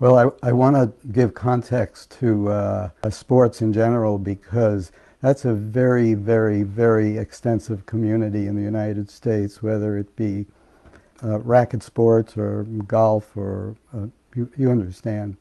Well, I, I want to give context to uh, sports in general because that's a very, very, very extensive community in the United States, whether it be uh, racket sports or golf or uh, you, you, understand.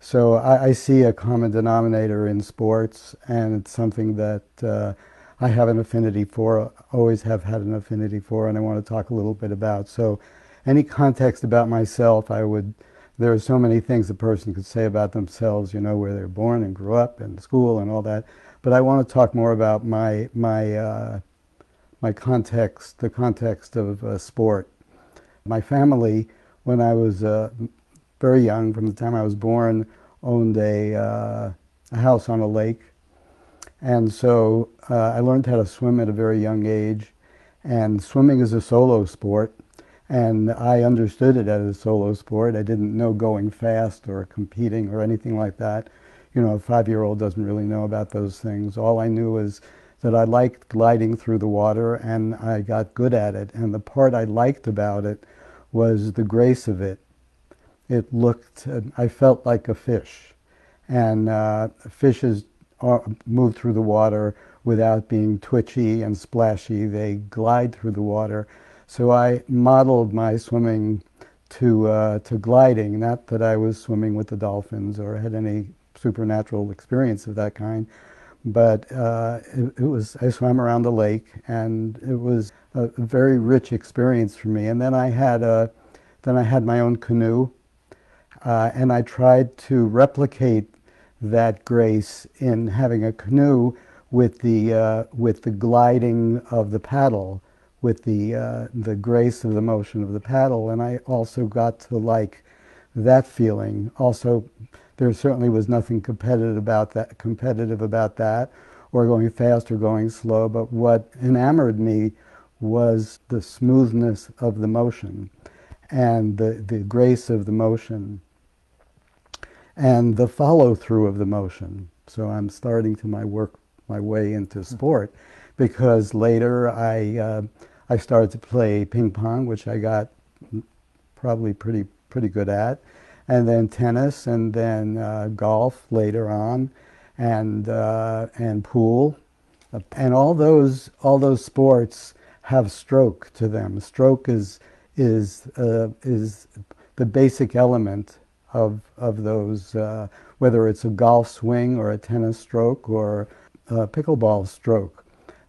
So I, I, see a common denominator in sports, and it's something that uh, I have an affinity for, always have had an affinity for, and I want to talk a little bit about. So, any context about myself, I would. There are so many things a person could say about themselves, you know, where they're born and grew up and school and all that. But I want to talk more about my my uh, my context, the context of uh, sport. My family, when I was uh, very young, from the time I was born, owned a, uh, a house on a lake. And so uh, I learned how to swim at a very young age. And swimming is a solo sport. And I understood it as a solo sport. I didn't know going fast or competing or anything like that. You know, a five year old doesn't really know about those things. All I knew was that I liked gliding through the water and I got good at it. And the part I liked about it was the grace of it. It looked, I felt like a fish. And uh, fishes are, move through the water without being twitchy and splashy. They glide through the water. So I modeled my swimming to, uh, to gliding, not that I was swimming with the dolphins or had any supernatural experience of that kind, but uh, it, it, was I swam around the lake, and it was a very rich experience for me. And then I had a, then I had my own canoe, uh, and I tried to replicate that grace in having a canoe with the uh, with the gliding of the paddle, with the uh, the grace of the motion of the paddle, and I also got to like that feeling. Also, there certainly was nothing competitive about that competitive about that, or going fast or going slow. But what enamored me was the smoothness of the motion and the, the grace of the motion and the follow through of the motion. So I'm starting to my work my way into sport because later I uh, I started to play ping pong, which I got probably pretty pretty good at, and then tennis, and then uh, golf later on, and uh, and pool, and all those all those sports have stroke to them. Stroke is is uh, is the basic element of of those, uh, whether it's a golf swing or a tennis stroke or a pickleball stroke.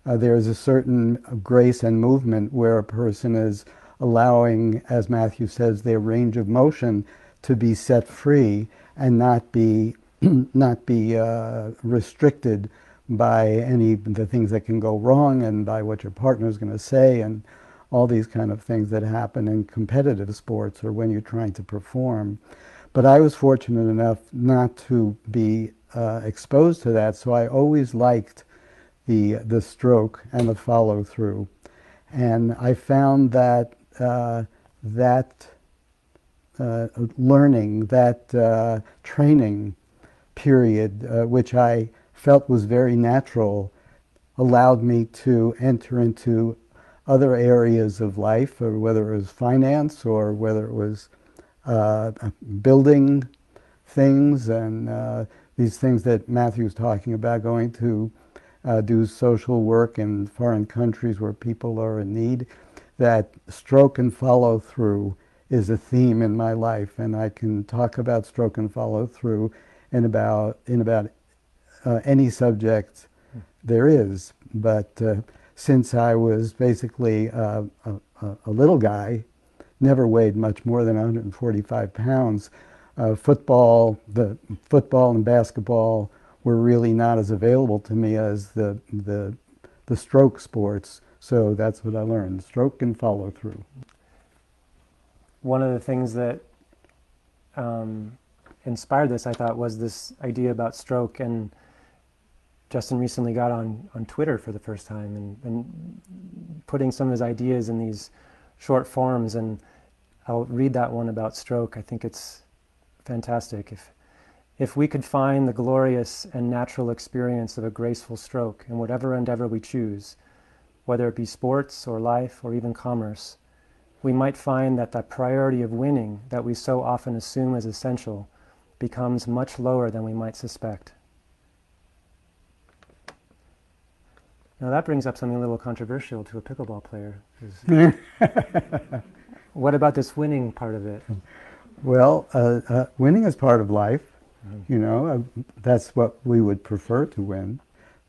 Uh, there's a certain grace and movement where a person is allowing, as Matthew says, their range of motion to be set free and not be not be uh, restricted by any the things that can go wrong and by what your partner is going to say and all these kind of things that happen in competitive sports or when you're trying to perform. But I was fortunate enough not to be uh, exposed to that, so I always liked the the stroke and the follow through, and I found that uh, that uh, learning, that uh, training period, uh, which I felt was very natural, allowed me to enter into other areas of life, or whether it was finance or whether it was uh, building things and uh, these things that Matthew was talking about, going to uh, do social work in foreign countries where people are in need, that stroke and follow through is a theme in my life, and I can talk about stroke and follow through in about in about uh, any subject there is. But uh, since I was basically uh, a, a, little guy, never weighed much more than 145 pounds, uh, football, the football and basketball were really not as available to me as the the the stroke sports. So that's what I learned: stroke and follow through. One of the things that um, inspired this, I thought, was this idea about stroke and Justin recently got on, on Twitter for the first time and, and putting some of his ideas in these short forms. And I'll read that one about stroke. I think it's fantastic. If, if we could find the glorious and natural experience of a graceful stroke in whatever endeavor we choose, whether it be sports or life or even commerce, we might find that the priority of winning that we so often assume as essential becomes much lower than we might suspect. Now that brings up something a little controversial to a pickleball player. what about this winning part of it? Well, uh, uh, winning is part of life. You know, uh, that's what we would prefer to win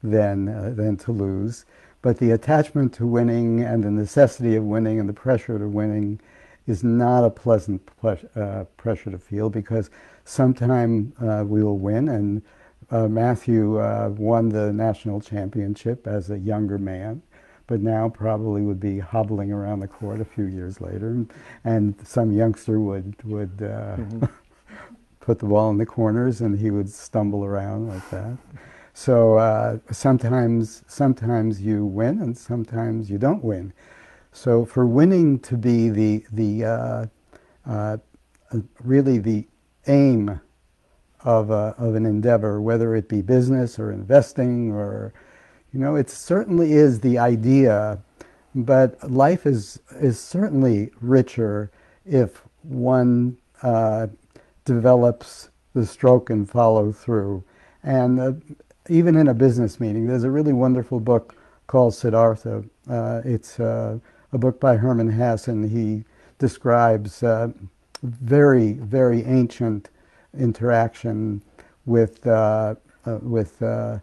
than uh, than to lose. But the attachment to winning and the necessity of winning and the pressure to winning is not a pleasant uh, pressure to feel because sometime uh, we will win. And uh, Matthew uh, won the national championship as a younger man, but now probably would be hobbling around the court a few years later, and, and some youngster would would uh, mm-hmm. Put the ball in the corners, and he would stumble around like that. So uh, sometimes, sometimes you win, and sometimes you don't win. So for winning to be the the uh, uh, really the aim of a, of an endeavor, whether it be business or investing or you know, it certainly is the idea, but life is is certainly richer if one uh, develops the stroke and follow through. And uh, even in a business meeting, there's a really wonderful book called Siddhartha. Uh, it's uh, a book by Hermann Hesse, and he describes uh, very, very ancient interaction with uh, uh, with a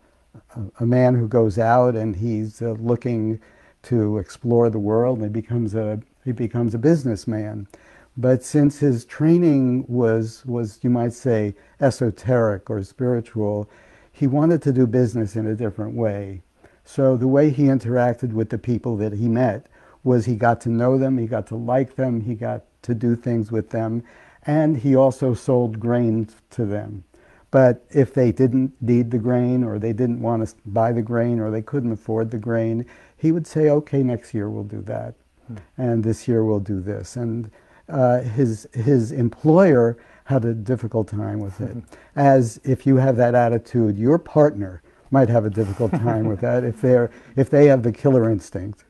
man who goes out and he's looking to explore the world, and he becomes a he becomes a businessman. But since his training was was you might say esoteric or spiritual, he wanted to do business in a different way. So the way he interacted with the people that he met was he got to know them, he got to like them, he got to do things with them, and he also sold grain to them. But if they didn't need the grain or they didn't want to buy the grain or they couldn't afford the grain, he would say, okay, next year we'll do that. Hmm. And this year we'll do this. And uh, his, his employer had a difficult time with it. As if you have that attitude, your partner might have a difficult time with that if they're if they have the killer instinct.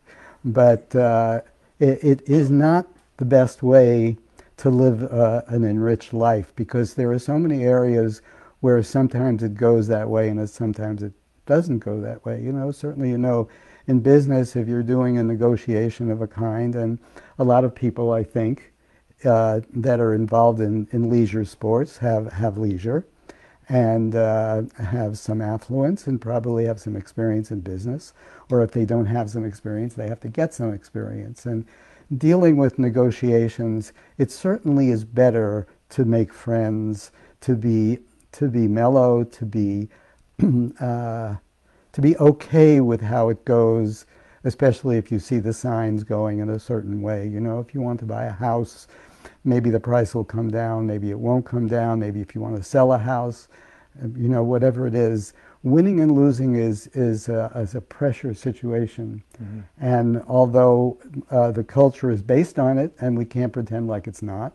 But uh, it, it is not the best way to live uh, an enriched life because there are so many areas where sometimes it goes that way and sometimes it doesn't go that way. You know, certainly you know in business if you're doing a negotiation of a kind, and a lot of people I think uh, that are involved in, in leisure sports have, have leisure and uh, have some affluence and probably have some experience in business. Or if they don't have some experience, they have to get some experience. And dealing with negotiations, it certainly is better to make friends, to be to be mellow, to be uh, to be okay with how it goes, especially if you see the signs going in a certain way. You know, if you want to buy a house maybe the price will come down, maybe it won't come down, maybe if you want to sell a house, you know, whatever it is. Winning and losing is, is, a, is a pressure situation. Mm-hmm. And although uh, the culture is based on it, and we can't pretend like it's not,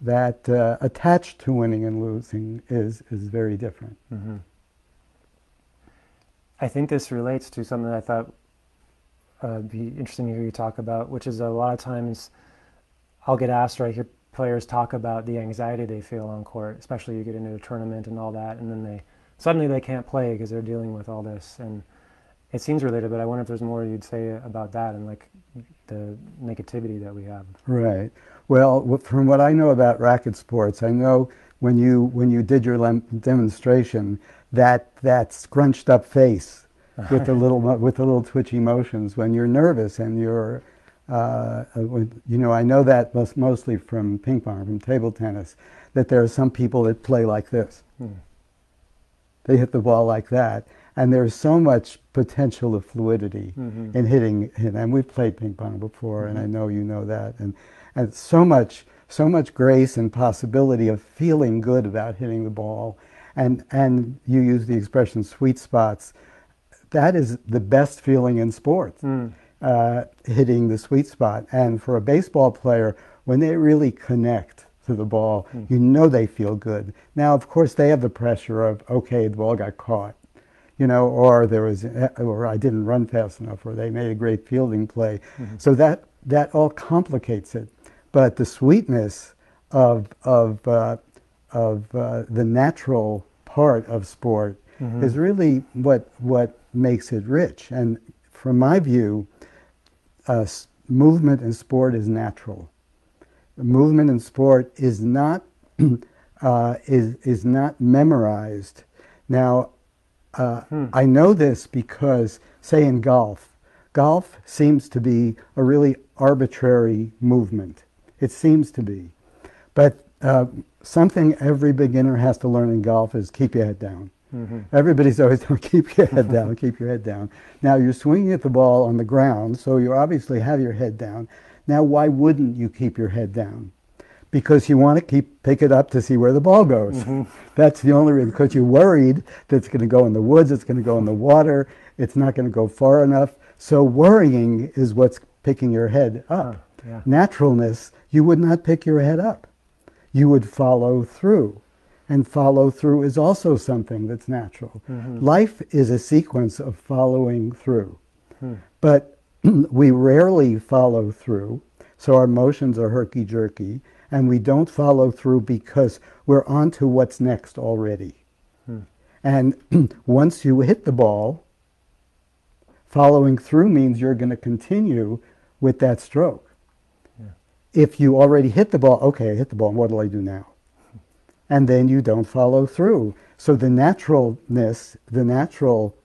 that uh, attached to winning and losing is, is very different. Mm-hmm. I think this relates to something I thought uh, be interesting to hear you talk about, which is a lot of times I'll get asked or I hear players talk about the anxiety they feel on court, especially you get into a tournament and all that, and then they suddenly they can't play because they're dealing with all this. And it seems related, but I wonder if there's more you'd say about that and like the negativity that we have. Right. Well, from what I know about racket sports, I know when you when you did your demonstration, that that scrunched up face with the little with the little twitchy motions when you're nervous and you're uh, uh you know, I know that mostly from ping pong, from table tennis, that there are some people that play like this. Hmm. They hit the ball like that. And there's so much potential of fluidity mm-hmm. in hitting, and we've played ping pong before, mm-hmm. and I mm-hmm. know you know that, and, and so much, so much grace and possibility of feeling good about hitting the ball, and and you use the expression sweet spots. That is the best feeling in sports. Mm uh, hitting the sweet spot. And for a baseball player, when they really connect to the ball, mm. you know they feel good. Now, of course, they have the pressure of, okay, the ball got caught, you know, or there was, or I didn't run fast enough, or they made a great fielding play. Mm-hmm. So that that all complicates it. But the sweetness of of uh, of uh, the natural part of sport Mhm. is really what what makes it rich. And from my view, uh, movement in sport is natural. Movement in sport is not uh, is is not memorized. Now, uh, Hmm. I know this because, say, in golf, golf seems to be a really arbitrary movement. It seems to be, but uh, something every beginner has to learn in golf is keep your head down. Mhm. Everybody's always telling keep your head down, keep your head down. Now you're swinging at the ball on the ground, so you obviously have your head down. Now why wouldn't you keep your head down? Because you want to keep pick it up to see where the ball goes. That's the only reason. Because you're worried that it's going to go in the woods, it's going to go in the water, it's not going to go far enough. So worrying is what's picking your head up. Yeah. Naturalness, you would not pick your head up. You would follow through. And follow through is also something that's natural. Mm-hmm. Life is a sequence of following through. Hmm. But we rarely follow through, so our motions are herky jerky, and we don't follow through because we're on to what's next already. Hmm. And once you hit the ball, following through means you're going to continue with that stroke. If you already hit the ball, okay, I hit the ball, what do I do now? And then you don't follow through. So the naturalness, the natural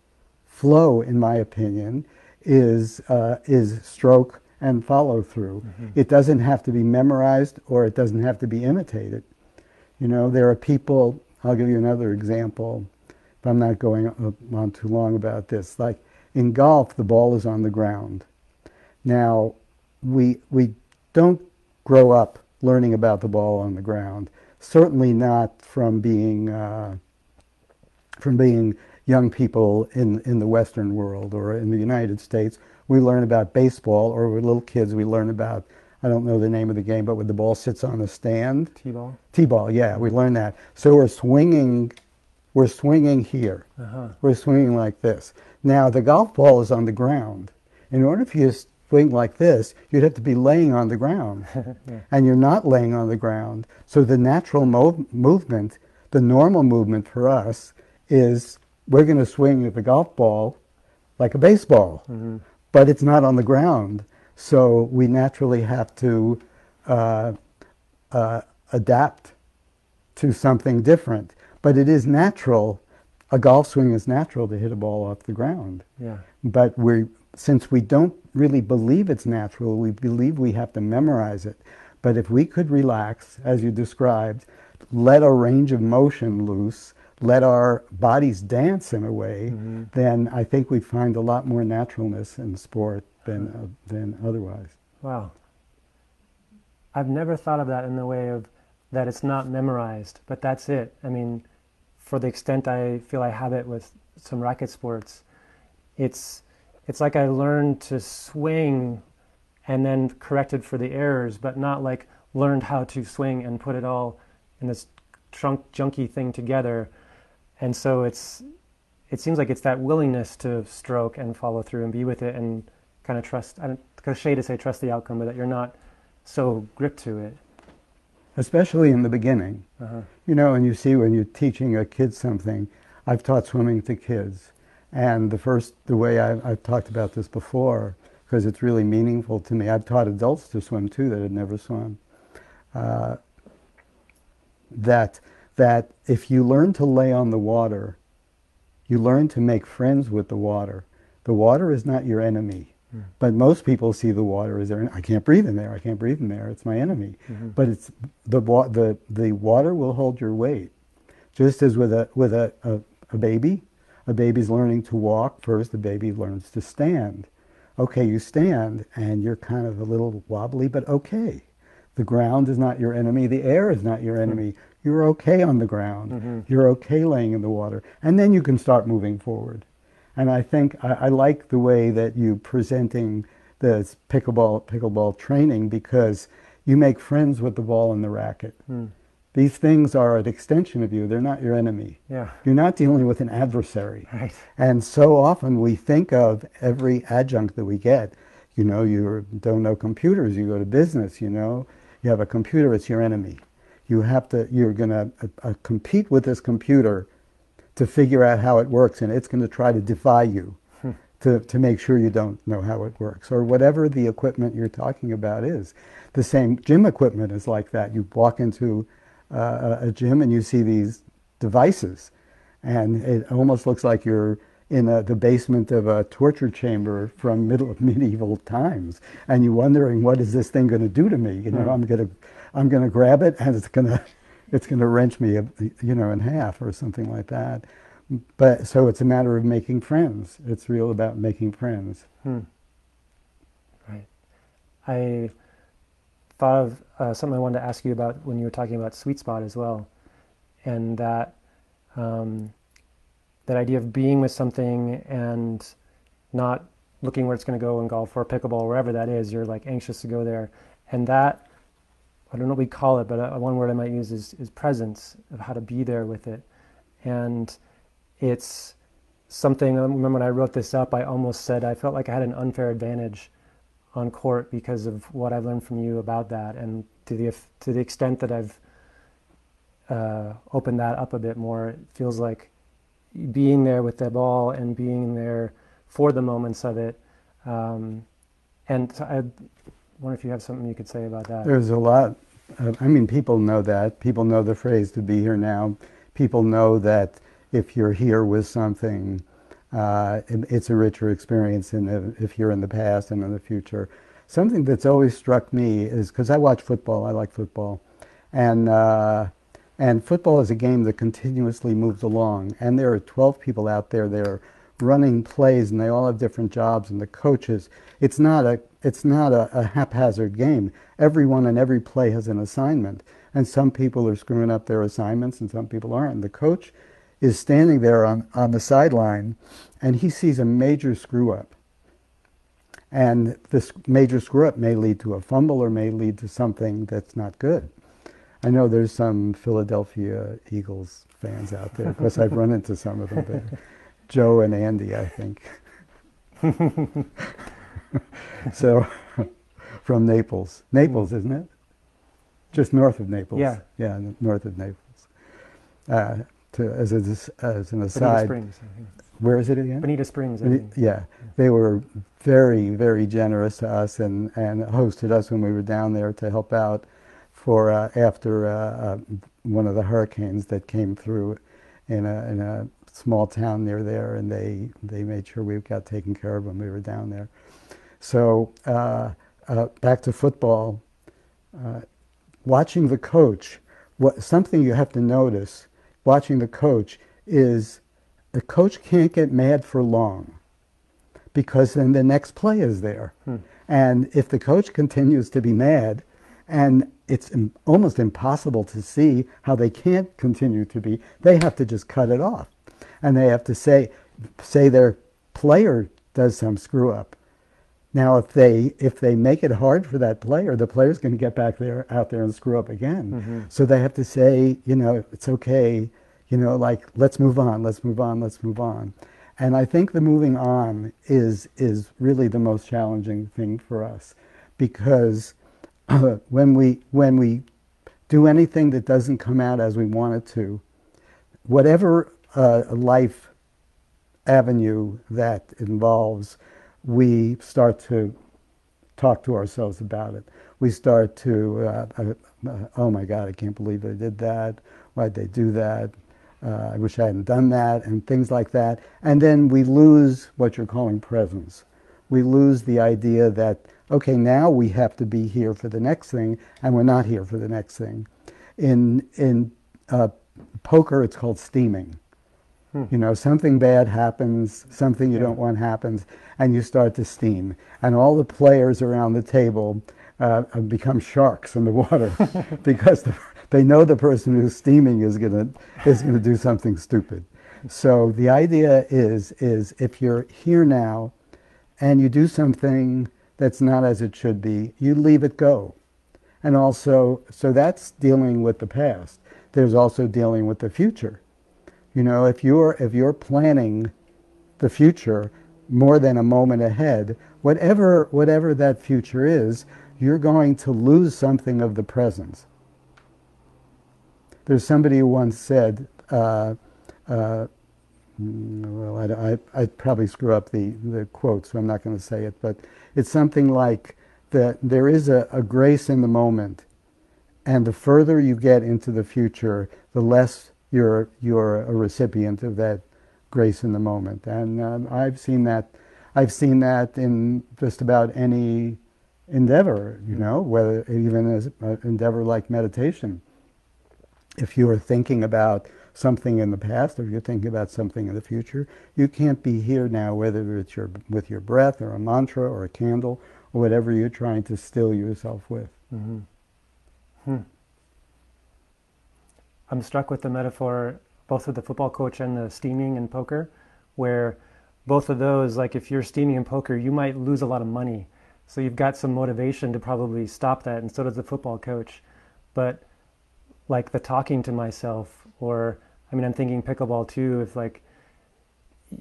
flow, in my opinion, is uh, is stroke and follow through. It doesn't have to be memorized or it doesn't have to be imitated. You know, there are people. I'll give you another example. If I'm not going on too long about this, like in golf, the ball is on the ground. Now, we we don't grow up learning about the ball on the ground. Certainly not from being uh, from being young people in, in the Western world or in the United States. We learn about baseball, or with little kids, we learn about, I don't know the name of the game, but when the ball sits on the stand. T-ball. T-ball, yeah, we learn that. So we're swinging, we're swinging here. Uh-huh. We're swinging like this. Now the golf ball is on the ground. In order for you swing like this, you'd have to be laying on the ground, and you're not laying on the ground. So the natural mo- movement, the normal movement for us, is we're going to swing at the golf ball like a baseball, but it's not on the ground. So we naturally have to uh, uh, adapt to something different. But it is natural. A golf swing is natural to hit a ball off the ground. Yeah. But we, since we don't really believe it's natural, we believe we have to memorize it. But if we could relax, as you described, let a range of motion loose, let our bodies dance in a way, then I think we'd find a lot more naturalness in sport than, uh, than otherwise. Wow. I've never thought of that in the way of that it's not memorized, but that's it. I mean, for the extent I feel I have it with some racket sports, it's it's like I learned to swing and then corrected for the errors, but not like learned how to swing and put it all in this trunk junky thing together. And so it's it seems like it's that willingness to stroke and follow through and be with it and kind of trust. I don't cliche to say trust the outcome, but that you're not so gripped to it. especially in the beginning. Uh-huh. You know, and you see when you're teaching a kid something, I've taught swimming to kids. And the first, the way I, I've talked about this before, because it's really meaningful to me, I've taught adults to swim too that had never swum. Uh, that, that if you learn to lay on the water, you learn to make friends with the water. The water is not your enemy. But most people see the water as their. I can't breathe in there. I can't breathe in there. It's my enemy. But it's the the the water will hold your weight, just as with a with a, a, a baby. A baby's learning to walk first. The baby learns to stand. Okay, you stand and you're kind of a little wobbly, but okay. The ground is not your enemy. The air is not your enemy. Mm-hmm. You're okay on the ground. Mm-hmm. You're okay laying in the water, and then you can start moving forward. And I think I, I like the way that you presenting the pickleball pickleball training because you make friends with the ball and the racket. Hmm. These things are an extension of you. They're not your enemy. Yeah. You're not dealing with an adversary. Right. And so often we think of every adjunct that we get. You know, you don't know computers, you go to business, you know, you have a computer, it's your enemy. You have to, you're going to uh, uh, compete with this computer to figure out how it works, and it's going to try to defy you hmm. to, to make sure you don't know how it works, or whatever the equipment you're talking about is. The same gym equipment is like that. You walk into uh, a gym and you see these devices, and it almost looks like you're in a, the basement of a torture chamber from middle medieval times, and you're wondering what is this thing going to do to me? You know, mm. I'm going to I'm going to grab it and it's going to it's going to wrench me, you know, in half or something like that. But so it's a matter of making friends. It's real about making friends. Hmm. Right. I thought of uh, something I wanted to ask you about when you were talking about sweet spot as well, and that um, that idea of being with something and not looking where it's going to go in golf or pickleball, wherever that is. You're like anxious to go there, and that I don't know what we call it, but uh, one word I might use is, is presence of how to be there with it. And it's something, I remember when I wrote this up, I almost said I felt like I had an unfair advantage on court because of what I've learned from you about that. And to the, to the extent that I've uh, opened that up a bit more, it feels like being there with the ball and being there for the moments of it. Um, and I wonder if you have something you could say about that. There's a lot. I mean, people know that. People know the phrase to be here now. People know that if you're here with something, uh, it's a richer experience than if you're in the past and in the future. Something that's always struck me is because I watch football, I like football, and uh, and football is a game that continuously moves along. And there are 12 people out there that are running plays, and they all have different jobs, and the coaches. It's not a it's not a, a, haphazard game. Everyone and every play has an assignment. And some people are screwing up their assignments and some people aren't. The coach is standing there on, on the sideline and he sees a major screw up. And this major screw up may lead to a fumble or may lead to something that's not good. I know there's some Philadelphia Eagles fans out there because I've run into some of them there. Joe and Andy, I think. so from Naples. Naples, isn't it? Just north of Naples. Yeah. Yeah, north of Naples. Uh, to, as, a, as an aside. Bonita Springs. Where is it again? Bonita Springs. Yeah. yeah. They were very, very generous to us and, and hosted us when we were down there to help out for uh, after uh, uh one of the hurricanes that came through in a, in a small town near there, and they, they made sure we got taken care of when we were down there. So uh, uh, back to football, uh, watching the coach, what, something you have to notice watching the coach is the coach can't get mad for long because then the next play is there. Hmm. And if the coach continues to be mad, and it's almost impossible to see how they can't continue to be, they have to just cut it off. And they have to say, say their player does some screw up now, if they if they make it hard for that player, the player's going to get back there out there and screw up again. Mm-hmm. So they have to say, you know, it's okay. You know, like let's move on, let's move on, let's move on. And I think the moving on is is really the most challenging thing for us, because uh, when we when we do anything that doesn't come out as we want it to, whatever uh, life avenue that involves we start to talk to ourselves about it. We start to, uh, uh, uh, oh my God, I can't believe they did that. Why'd they do that? Uh, I wish I hadn't done that, and things like that. And then we lose what you're calling presence. We lose the idea that, okay, now we have to be here for the next thing, and we're not here for the next thing. In, in uh, poker, it's called steaming. Hmm. You know, something bad happens, something you yeah. don't want happens, and you start to steam. And all the players around the table uh, become sharks in the water because the, they know the person who's steaming is going to is to do something stupid. So the idea is is if you're here now, and you do something that's not as it should be, you leave it go. And also, so that's dealing with the past. There's also dealing with the future you know, if you're if you're planning the future more than a moment ahead, whatever whatever that future is, you're going to lose something of the present. There's somebody who once said, uh, uh, well, I, I, I'd probably screw up the, the quote, so I'm not going to say it, but it's something like that there is a, a grace in the moment, and the further you get into the future, the less you're, you're a recipient of that grace in the moment. And um, I've seen that. I've seen that in just about any endeavor, you know, whether even as an endeavor like meditation. If you are thinking about something in the past or you're thinking about something in the future, you can't be here now, whether it's your, with your breath or a mantra or a candle or whatever you're trying to still yourself with. Mm-hmm. Hmm. I'm struck with the metaphor both of the football coach and the steaming and poker, where both of those, like if you're steaming in poker, you might lose a lot of money. So you've got some motivation to probably stop that, and so does the football coach. But like the talking to myself, or I mean, I'm thinking pickleball too. If like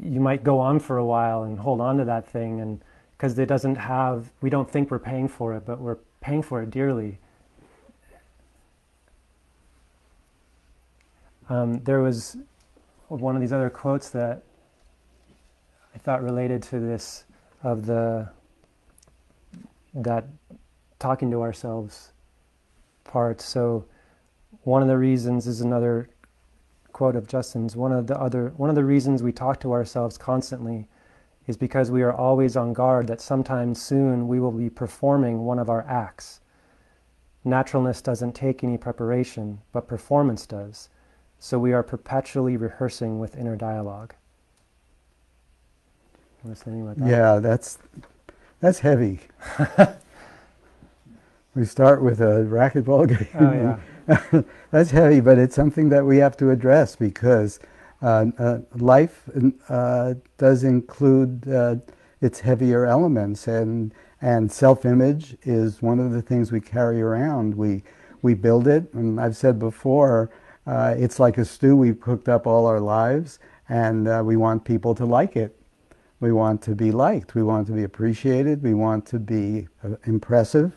you might go on for a while and hold on to that thing, and because it doesn't have, we don't think we're paying for it, but we're paying for it dearly. Um, there was one of these other quotes that I thought related to this of the that talking to ourselves part. So one of the reasons is another quote of Justin's. One of the other one of the reasons we talk to ourselves constantly is because we are always on guard that sometime soon we will be performing one of our acts. Naturalness doesn't take any preparation, but performance does. So we are perpetually rehearsing with inner dialogue. That? Yeah, that's that's heavy. we start with a racquetball game. Oh, yeah. that's heavy, but it's something that we have to address because uh, uh, life uh, does include uh, its heavier elements, and and self-image is one of the things we carry around. We we build it, and I've said before uh, it's like a stew we've cooked up all our lives, and uh, we want people to like it. We want to be liked. We want to be appreciated. We want to be impressive.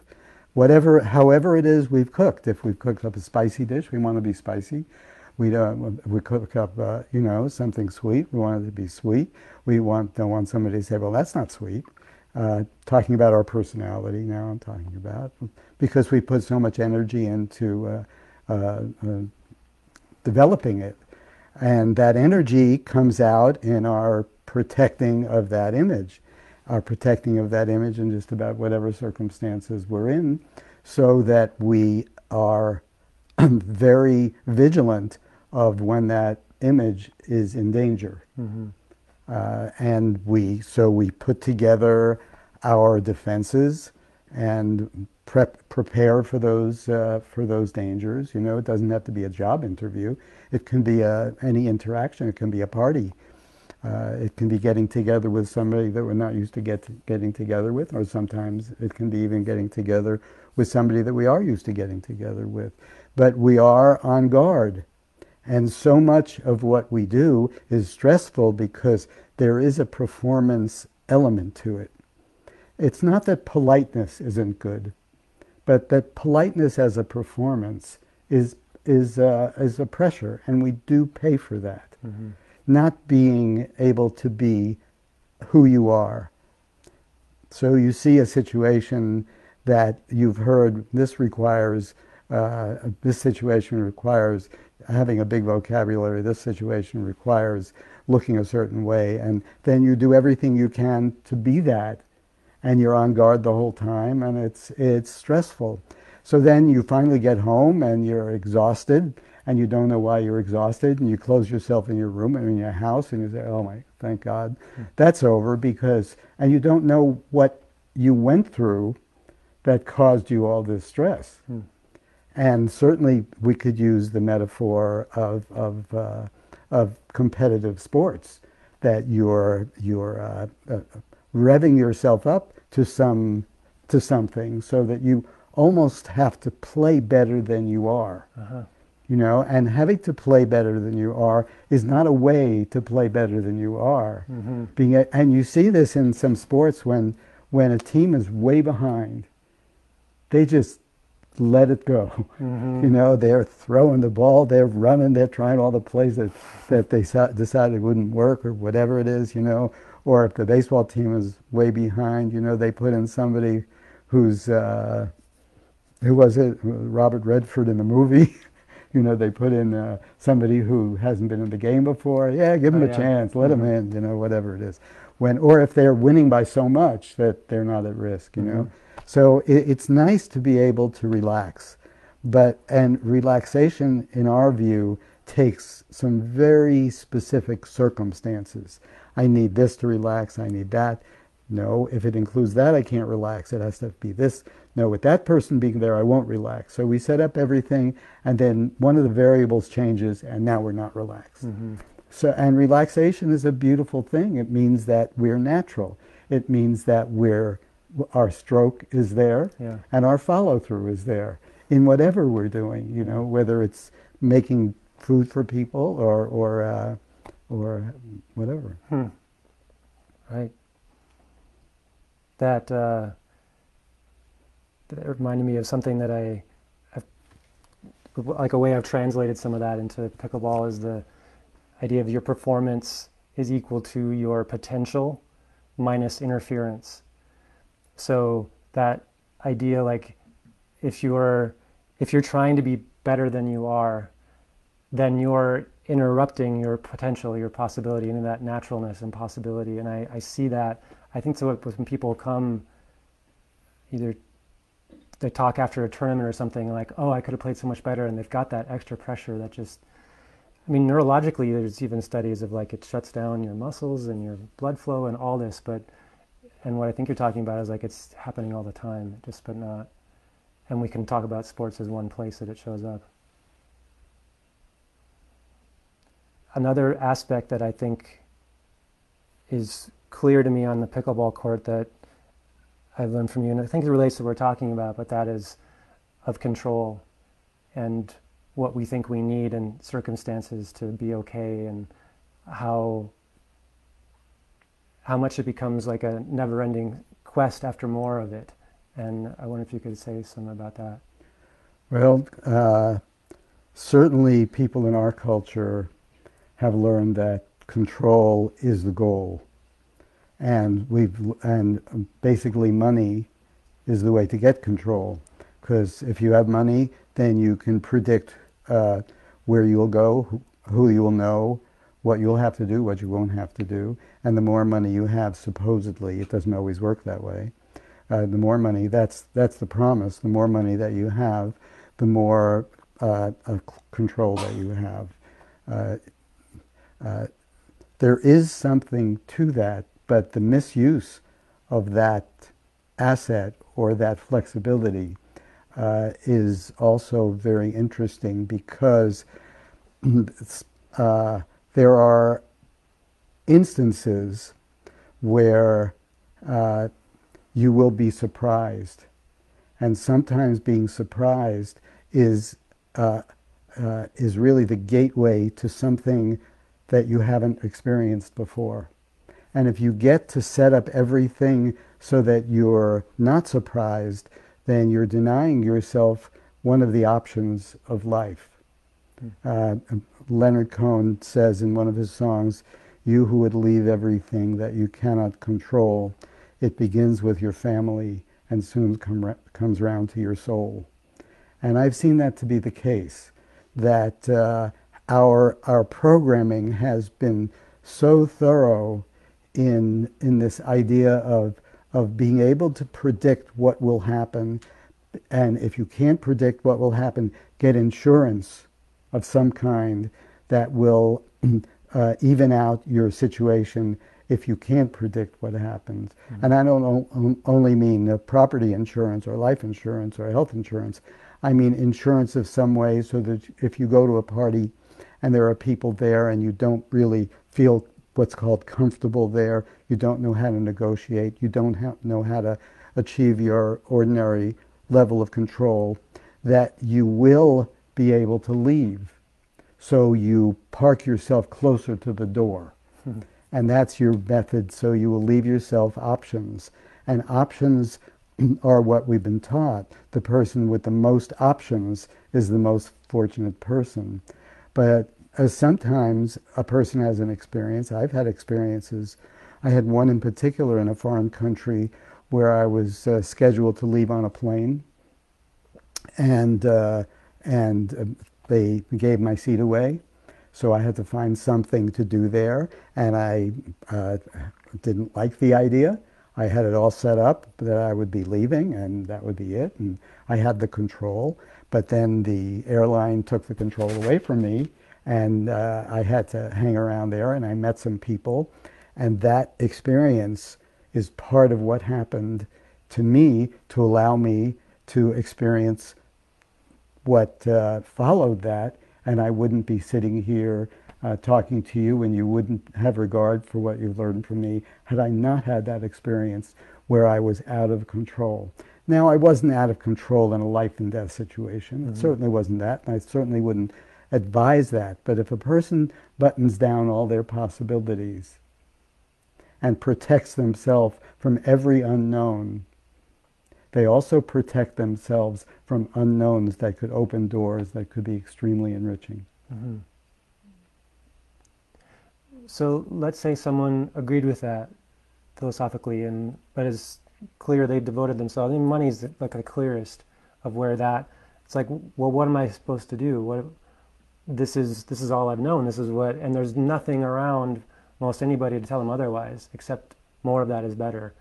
Whatever, however it is we've cooked. If we've cooked up a spicy dish, we want to be spicy. We don't. We cook up, uh, you know, something sweet. We want it to be sweet. We want don't want somebody to say, "Well, that's not sweet." Uh, talking about our personality now. I'm talking about because we put so much energy into uh, uh, uh developing it. And that energy comes out in our protecting of that image, our protecting of that image in just about whatever circumstances we're in, so that we are very vigilant of when that image is in danger. Mm-hmm. Uh, and we, so we put together our defenses and prep, prepare for those, uh, for those dangers. You know, it doesn't have to be a job interview. It can be a, any interaction. It can be a party. Uh, it can be getting together with somebody that we're not used to get to getting together with, or sometimes it can be even getting together with somebody that we are used to getting together with. But we are on guard. And so much of what we do is stressful because there is a performance element to it. It's not that politeness isn't good but that politeness as a performance is is uh, is a pressure, and we do pay for that. Mm-hmm. Not being able to be who you are. So you see a situation that you've heard. This requires uh, this situation requires having a big vocabulary. This situation requires looking a certain way, and then you do everything you can to be that and you're on guard the whole time, and it's it's stressful. So then you finally get home and you're exhausted, and you don't know why you're exhausted, and you close yourself in your room and in your house, and you say, "Oh my, thank God, mm. that's over," because and you don't know what you went through that caused you all this stress. Mm. And certainly, we could use the metaphor of of uh, of competitive sports that you're you're uh, uh, revving yourself up to some to something so that you almost have to play better than you are. Uh-huh. You know, and having to play better than you are is not a way to play better than you are. Mm-hmm. Being a, and you see this in some sports when when a team is way behind, they just let it go. Mhm. You know, they're throwing the ball, they're running, they're trying all the plays that, that they decided wouldn't work or whatever it is, you know. Or if the baseball team is way behind, you know, they put in somebody who's, uh, who was it? Robert Redford in the movie. you know, they put in uh, somebody who hasn't been in the game before. Yeah, give them Oh, a yeah. chance, let them Mhm. in, you know, whatever it is. When, or if they're winning by so much that they're not at risk, you know. Mhm. So it, it's nice to be able to relax, but and relaxation, in our view, takes some very specific circumstances. I need this to relax. I need that. No, if it includes that, I can't relax. It has to be this. No, with that person being there, I won't relax. So we set up everything, and then one of the variables changes, and now we're not relaxed. Mhm. So, and relaxation is a beautiful thing. It means that we're natural. It means that we're our stroke is there, Yeah. and our follow through is there in whatever we're doing. You know, whether it's making food for people or or uh, or whatever. Hmm. Right. That uh, that reminded me of something that I, I've, like a way I've translated some of that into pickleball is the idea of your performance is equal to your potential minus interference. So that idea, like, if you're if you're trying to be better than you are, then you're interrupting your potential, your possibility, and that naturalness and possibility. And I, I see that. I think so when people come, either they talk after a tournament or something like, "Oh, I could have played so much better," and they've got that extra pressure that just. I mean, neurologically, there's even studies of like it shuts down your muscles and your blood flow and all this, but and what I think you're talking about is like it's happening all the time, just but not. And we can talk about sports as one place that it shows up. Another aspect that I think is clear to me on the pickleball court that I've learned from you, and I think it relates to what we're talking about, but that is of control and what we think we need and circumstances to be okay and how how much it becomes like a never-ending quest after more of it. And I wonder if you could say something about that. Well, uh, certainly people in our culture have learned that control is the goal, and we've and basically money is the way to get control. Because if you have money, then you can predict uh, where you'll go, who, you'll know, what you'll have to do, what you won't have to do, and the more money you have, supposedly, it doesn't always work that way. Uh, the more money, that's that's the promise. The more money that you have, the more uh, uh, control that you have. Uh, uh, there is something to that, but the misuse of that asset or that flexibility uh, is also very interesting because uh, there are instances where uh, you will be surprised. And sometimes being surprised is, uh, uh, is really the gateway to something that you haven't experienced before. And if you get to set up everything so that you're not surprised, then you're denying yourself one of the options of life. Uh, Leonard Cohen says in one of his songs, You who would leave everything that you cannot control, it begins with your family and soon come, ra- comes round to your soul. And I've seen that to be the case, that uh, our, our programming has been so thorough in, in this idea of, of being able to predict what will happen. And if you can't predict what will happen, get insurance of some kind that will uh, even out your situation if you can't predict what happens. And I don't o- only mean property insurance or life insurance or health insurance. I mean insurance of some way so that if you go to a party and there are people there and you don't really feel what's called comfortable there, you don't know how to negotiate, you don't know how to achieve your ordinary level of control, that you will be able to leave. So you park yourself closer to the door. And that's your method. So you will leave yourself options. And options are what we've been taught. The person with the most options is the most fortunate person. But as sometimes a person has an experience, I've had experiences. I had one in particular in a foreign country where I was uh, scheduled to leave on a plane, and uh, and uh, they gave my seat away, so I had to find something to do there, and I uh, didn't like the idea. I had it all set up that I would be leaving, and that would be it, and I had the control. But then the airline took the control away from me, and uh, I had to hang around there, and I met some people, and that experience is part of what happened to me to allow me to experience what uh, followed that, and I wouldn't be sitting here uh, talking to you, and you wouldn't have regard for what you've learned from me had I not had that experience where I was out of control. Now, I wasn't out of control in a life and death situation. Mm-hmm. It certainly wasn't that, and I certainly wouldn't advise that. But if a person buttons down all their possibilities and protects themselves from every unknown, they also protect themselves from unknowns that could open doors that could be extremely enriching. Mm-hmm. So let's say someone agreed with that philosophically, and but it's clear they devoted themselves. I mean, money is like the clearest of where that. It's like, well, what am I supposed to do? What this is this is all I've known. This is what, and there's nothing around most anybody to tell them otherwise, except more of that is better.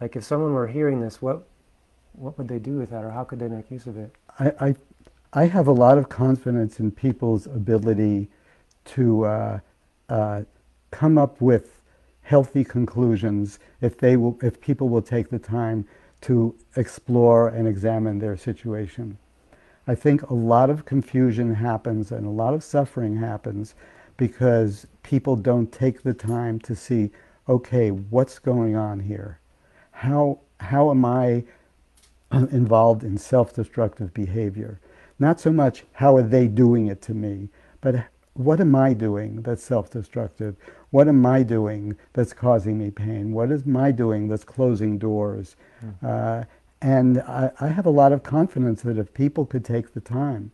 Like if someone were hearing this, what what would they do with that, or how could they make use of it? I I, I have a lot of confidence in people's ability to uh, uh, come up with healthy conclusions if they will, if people will take the time to explore and examine their situation. I think a lot of confusion happens and a lot of suffering happens because people don't take the time to see, okay, what's going on here? How, how am I involved in self-destructive behavior? Not so much how are they doing it to me, but what am I doing that's self-destructive? What am I doing that's causing me pain? What is my doing that's closing doors? Mm. Uh, and I, I, have a lot of confidence that if people could take the time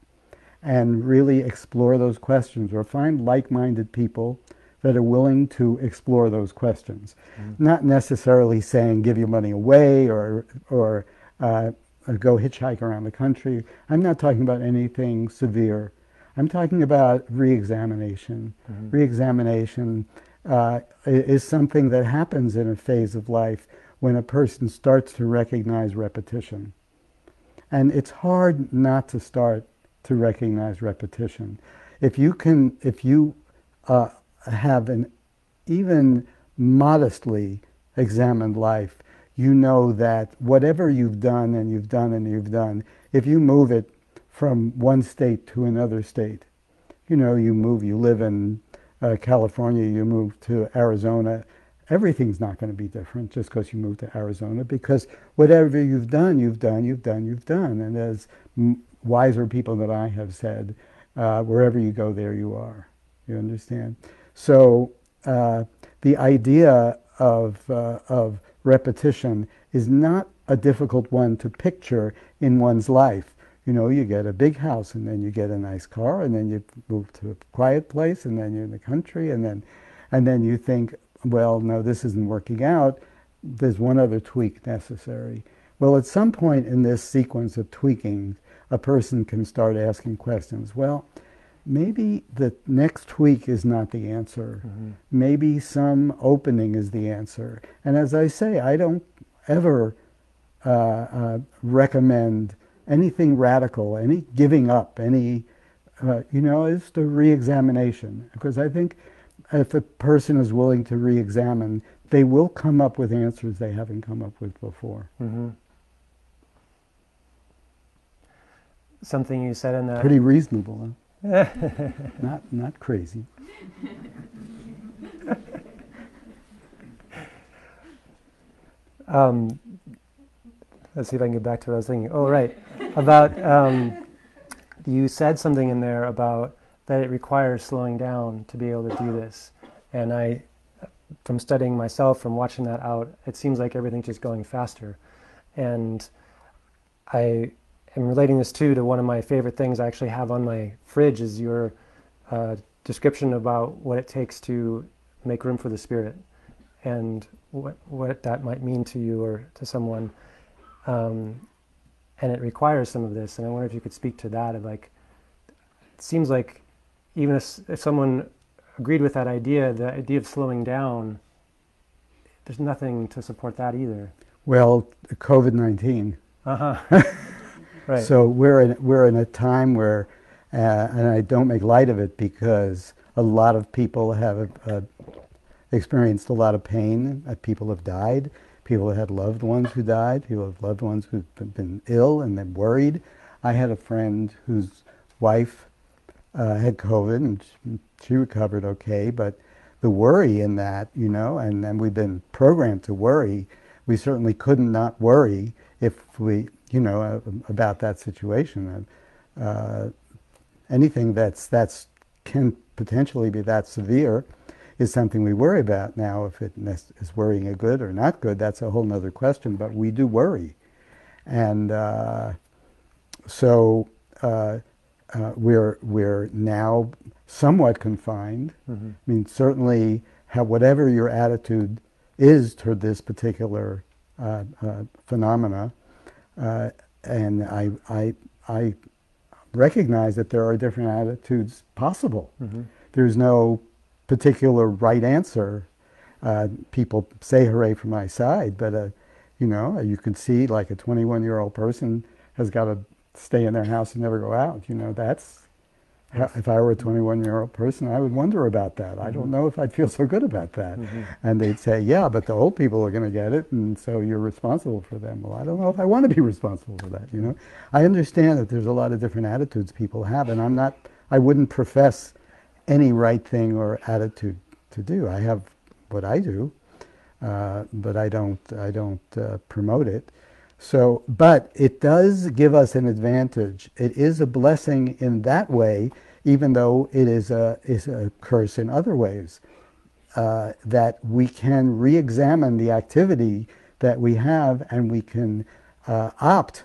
and really explore those questions or find like-minded people that are willing to explore those questions, mm. not necessarily saying give your money away or, or uh, go hitchhike around the country. I'm not talking about anything severe. I'm talking about re-examination. Mm-hmm. Re-examination uh, is something that happens in a phase of life when a person starts to recognize repetition. And it's hard not to start to recognize repetition. If you can, if you uh, have an even modestly examined life, you know that whatever you've done and you've done and you've done, if you move it from one state to another state. You know, you move, you live in uh, California, you move to Arizona. Everything's not going to be different just because you move to Arizona because whatever you've done, you've done, you've done, you've done. And as wiser people that I have said, uh, wherever you go, there you are. You understand? So uh, the idea of, uh, of repetition is not a difficult one to picture in one's life you know, you get a big house and then you get a nice car and then you move to a quiet place and then you're in the country and then, and then you think, well, no, this isn't working out. There's one other tweak necessary. Well, at some point in this sequence of tweaking, a person can start asking questions. Well, maybe the next tweak is not the answer. Mm-hmm. Maybe some opening is the answer. And as I say, I don't ever uh, uh, recommend anything radical, any giving up, any, uh, you know, is the re-examination. Because I think if a person is willing to re-examine, they will come up with answers they haven't come up with before. Mm-hmm. Something you said in that. Pretty reasonable, huh? not, not crazy. um, let's see if I can get back to what I was thinking. Oh, right. About, um, you said something in there about that it requires slowing down to be able to do this. And I, from studying myself, from watching that out, it seems like everything's just going faster. And I am relating this too to one of my favorite things I actually have on my fridge is your uh, description about what it takes to make room for the Spirit and what, what that might mean to you or to someone. Um, and it requires some of this. And I wonder if you could speak to that. Of like, it seems like even if, if someone agreed with that idea, the idea of slowing down, there's nothing to support that either. Well, COVID 19. Uh huh. right. So we're in, we're in a time where, uh, and I don't make light of it because a lot of people have uh, experienced a lot of pain. Uh, people have died. People have had loved ones who died. People have loved ones who've been ill and been worried. I had a friend whose wife uh, had COVID and she recovered okay, but the worry in that, you know, and, and we've been programmed to worry. We certainly couldn't not worry if we, you know, uh, about that situation. Uh, anything that's that's can potentially be that severe is something we worry about. Now, if it is worrying a good or not good, that's a whole other question. But we do worry, and uh, so uh, uh, we're we're now somewhat confined. Mm-hmm. I mean, certainly, have whatever your attitude is toward this particular uh, uh, phenomena, uh, and I, I, I recognize that there are different attitudes possible. Mm-hmm. There's no particular right answer. Uh, people say hooray for my side, but uh, you know, you can see like a 21 year old person has got to stay in their house and never go out. You know, that's if I were a 21 year old person, I would wonder about that. I don't mm-hmm. know if I'd feel so good about that. Mm-hmm. And they'd say, yeah, but the old people are going to get it, and so you're responsible for them. Well, I don't know if I want to be responsible for that, you know? I understand that there's a lot of different attitudes people have, and I'm not, I wouldn't profess any right thing or attitude to do. I have what I do, uh, but I don't, I don't uh, promote it. So, but it does give us an advantage. It is a blessing in that way, even though it is a, is a curse in other ways. Uh, that we can re examine the activity that we have and we can uh, opt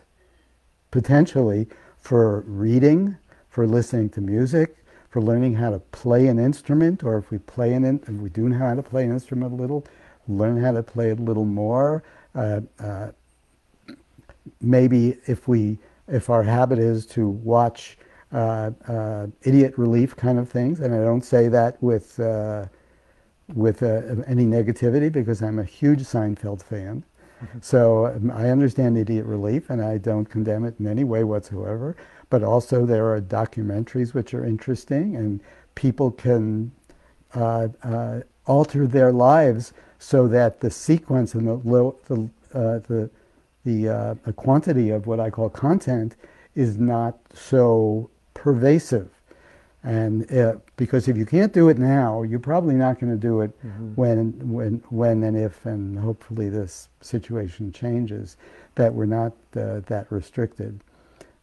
potentially for reading, for listening to music, for learning how to play an instrument, or if we play an in, if we do know how to play an instrument a little, learn how to play it a little more. Uh, uh maybe if we if our habit is to watch uh, uh, idiot relief kind of things, and I don't say that with uh, with uh, any negativity because I'm a huge Seinfeld fan. Mm-hmm. So um, I understand idiot relief, and I don't condemn it in any way whatsoever. But also there are documentaries which are interesting, and people can uh, uh, alter their lives so that the sequence and the the, the the, uh, the quantity of what I call content is not so pervasive. And uh, because if you can't do it now, you're probably not going to do it mm-hmm. when, when, when and if, and hopefully this situation changes, that we're not uh, that restricted.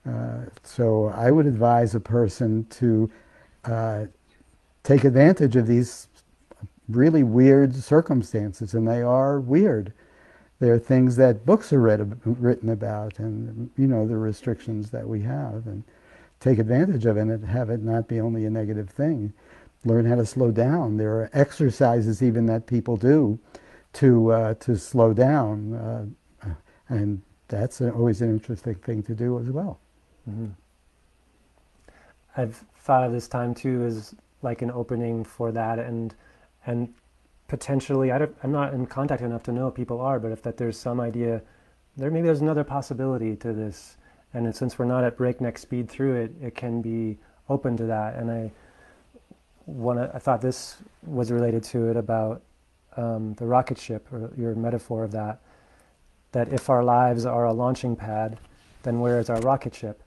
Uh, so I would advise a person to uh, take advantage of these really weird circumstances, and they are weird there are things that books are read, written about and you know the restrictions that we have and take advantage of it and have it not be only a negative thing. Learn how to slow down. There are exercises even that people do to uh, to slow down uh, and that's always an interesting thing to do as well. Mm-hmm. i've thought of this time too as like an opening for that and and potentially, I am not in contact enough to know if people are, but if that there's some idea, there maybe there's another possibility to this. And since we're not at breakneck speed through it, it can be open to that. And I, I thought this was related to it about um, the rocket ship, or your metaphor of that, that if our lives are a launching pad, then where is our rocket ship?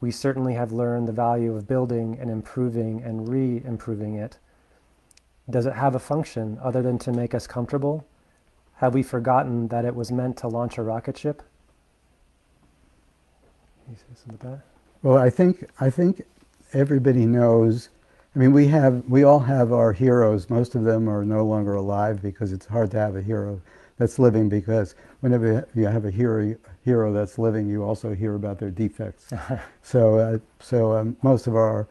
We certainly have learned the value of building and improving and re improving it does it have a function other than to make us comfortable? Have we forgotten that it was meant to launch a rocket ship? Can you say something about that? Well, I think I think everybody knows. I mean, we have we all have our heroes. Most of them are no longer alive because it's hard to have a hero that's living because whenever you have a hero, hero that's living, you also hear about their defects. so, uh, so um, most of our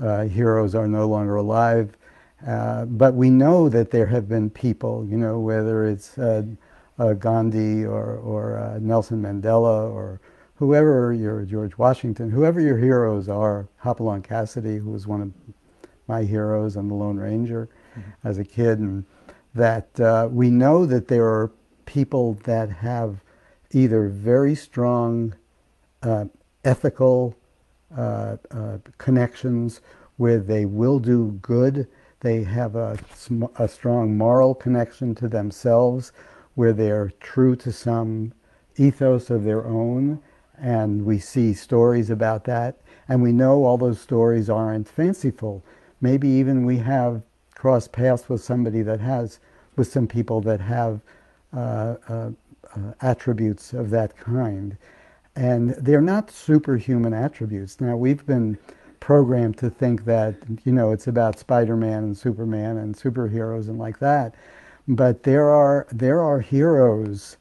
uh, heroes are no longer alive, uh, but we know that there have been people, you know, whether it's uh, uh, Gandhi or, or uh, Nelson Mandela or whoever your George Washington, whoever your heroes are, Hopalong Cassidy, who was one of my heroes and the Lone Ranger mm-hmm. as a kid, and that uh, we know that there are people that have either very strong uh, ethical uh, uh connections where they will do good, they have a, a strong moral connection to themselves, where they're true to some ethos of their own, and we see stories about that, and we know all those stories aren't fanciful. Maybe even we have crossed paths with somebody that has with some people that have uh, uh, uh, attributes of that kind. And they're not superhuman attributes. Now, we've been programmed to think that, you know, it's about Spider Man and Superman and superheroes and like that. But there are, there are heroes,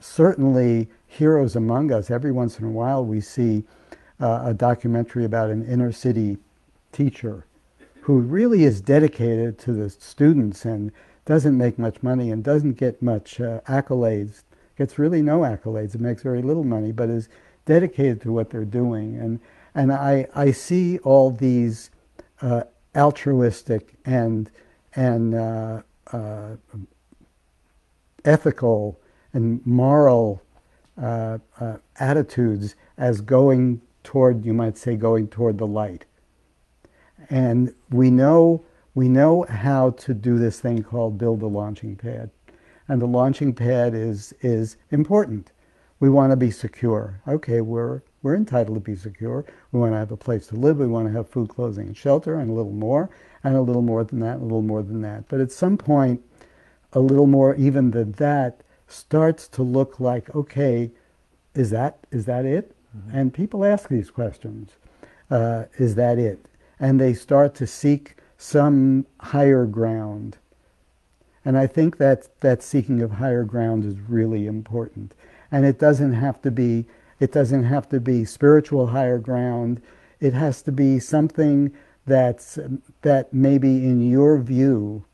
certainly heroes among us. Every once in a while, we see uh, a documentary about an inner city teacher who really is dedicated to the students and doesn't make much money and doesn't get much uh, accolades, gets really no accolades, it makes very little money, but is dedicated to what they're doing. And, and I, I see all these uh, altruistic and, and uh, uh ethical and moral uh, uh, attitudes as going toward, you might say, going toward the light. And we know we know how to do this thing called build a launching pad. And the launching pad is, is important. We want to be secure. Okay, we're, we're entitled to be secure. We want to have a place to live. We want to have food, clothing, and shelter, and a little more, and a little more than that, a little more than that. But at some point, a little more even than that starts to look like, okay, is that, is that it? Mm-hmm. And people ask these questions. Uh, is that it? And they start to seek some higher ground. And I think that that seeking of higher ground is really important. And it doesn't have to be it doesn't have to be spiritual higher ground. It has to be something that's that maybe in your view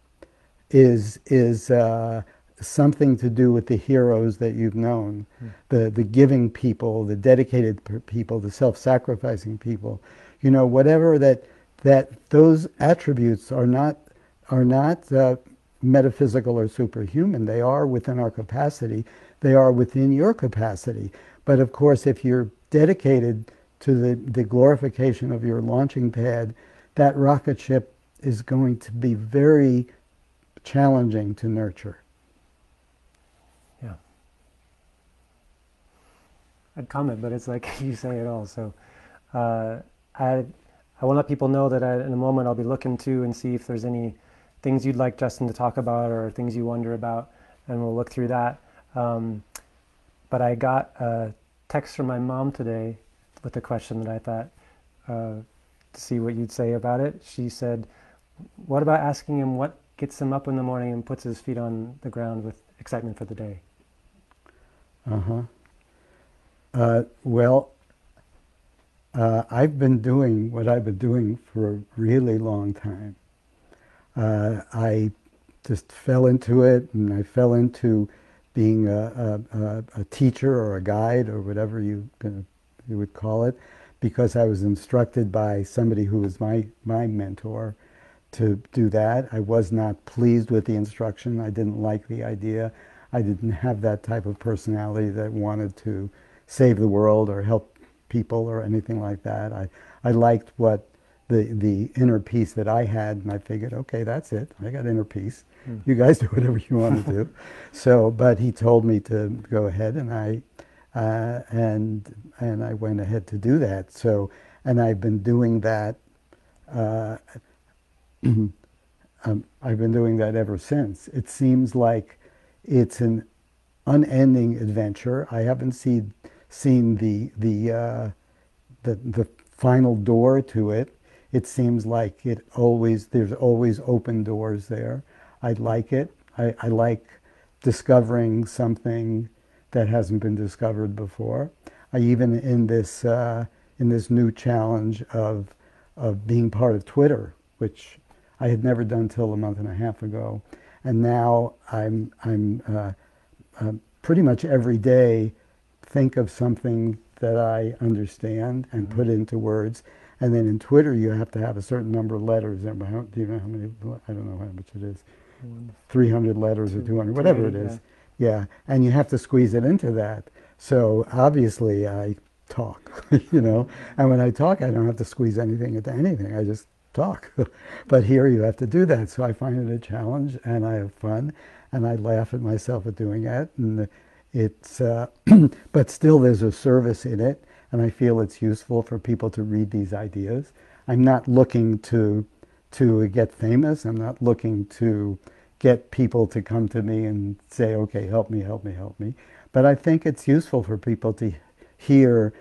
is is uh, something to do with the heroes that you've known, mm. the the giving people, the dedicated people, the self-sacrificing people. You know, whatever that that those attributes are not are not uh, metaphysical or superhuman. They are within our capacity. They are within your capacity. But of course, if you're dedicated to the, the glorification of your launching pad, that rocket ship is going to be very challenging to nurture. Yeah. I'd comment, but it's like you say it all. So uh, I I want to let people know that I, in a moment I'll be looking to and see if there's any things you'd like Justin to talk about or things you wonder about, and we'll look through that. Um, but I got a text from my mom today with a question that I thought uh, to see what you'd say about it. She said, "What about asking him what gets him up in the morning and puts his feet on the ground with excitement for the day?" Uh-huh. Uh, well, uh, I've been doing what I've been doing for a really long time. Uh, I just fell into it, and I fell into being a, a, a teacher or a guide or whatever you you would call it, because I was instructed by somebody who was my my mentor to do that. I was not pleased with the instruction. I didn't like the idea. I didn't have that type of personality that wanted to save the world or help people or anything like that. I, I liked what the, the inner peace that I had, and I figured, okay, that's it. I got inner peace. Mm. You guys do whatever you want to do. So, but he told me to go ahead, and I uh, and and I went ahead to do that. So, and I've been doing that. Uh, um, I've been doing that ever since. It seems like it's an unending adventure. I haven't seen seen the the uh, the the final door to it. It seems like it always there's always open doors there. I like it. I, I like discovering something that hasn't been discovered before. I even in this uh, in this new challenge of of being part of Twitter, which I had never done till a month and a half ago, and now I'm I'm uh, uh, pretty much every day think of something that I understand and mm-hmm. put into words. And then in Twitter, you have to have a certain number of letters. Do you know how many? I don't know how much it is. 300 letters or 200, whatever it is. Yeah. yeah. And you have to squeeze it into that. So obviously, I talk, you know. And when I talk, I don't have to squeeze anything into anything. I just talk. but here you have to do that. So I find it a challenge and I have fun and I laugh at myself at doing it. And it's, uh, but still there's a service in it, and I feel it's useful for people to read these ideas. I'm not looking to to get famous. I'm not looking to get people to come to me and say, "Okay, help me, help me, help me." But I think it's useful for people to hear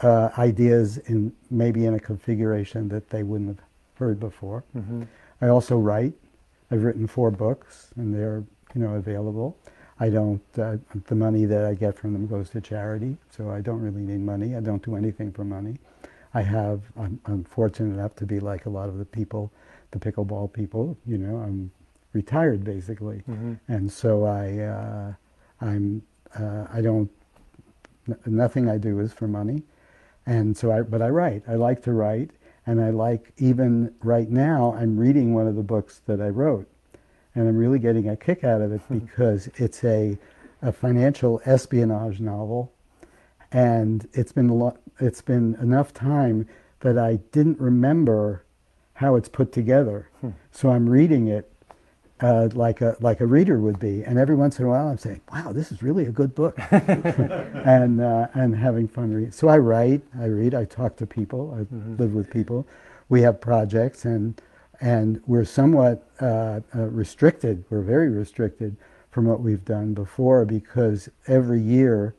uh, ideas in maybe in a configuration that they wouldn't have heard before. Mm-hmm. I also write. I've written four books, and they're you know available. I don't, uh, the money that I get from them goes to charity, so I don't really need money. I don't do anything for money. I have, I'm, I'm fortunate enough to be like a lot of the people, the pickleball people, you know, I'm retired basically. Mm-hmm. And so I, uh, I'm, uh, I don't, n- nothing I do is for money. And so I, but I write. I like to write. And I like, even right now, I'm reading one of the books that I wrote and I'm really getting a kick out of it because it's a, a financial espionage novel, and it's been a lot, it's been enough time that I didn't remember how it's put together. Hmm. So I'm reading it uh, like a like a reader would be, and every once in a while I'm saying, "Wow, this is really a good book," and uh, and having fun reading. So I write, I read, I talk to people, I mm-hmm. live with people. We have projects, and and we're somewhat uh, uh, restricted, we're very restricted from what we've done before because every year,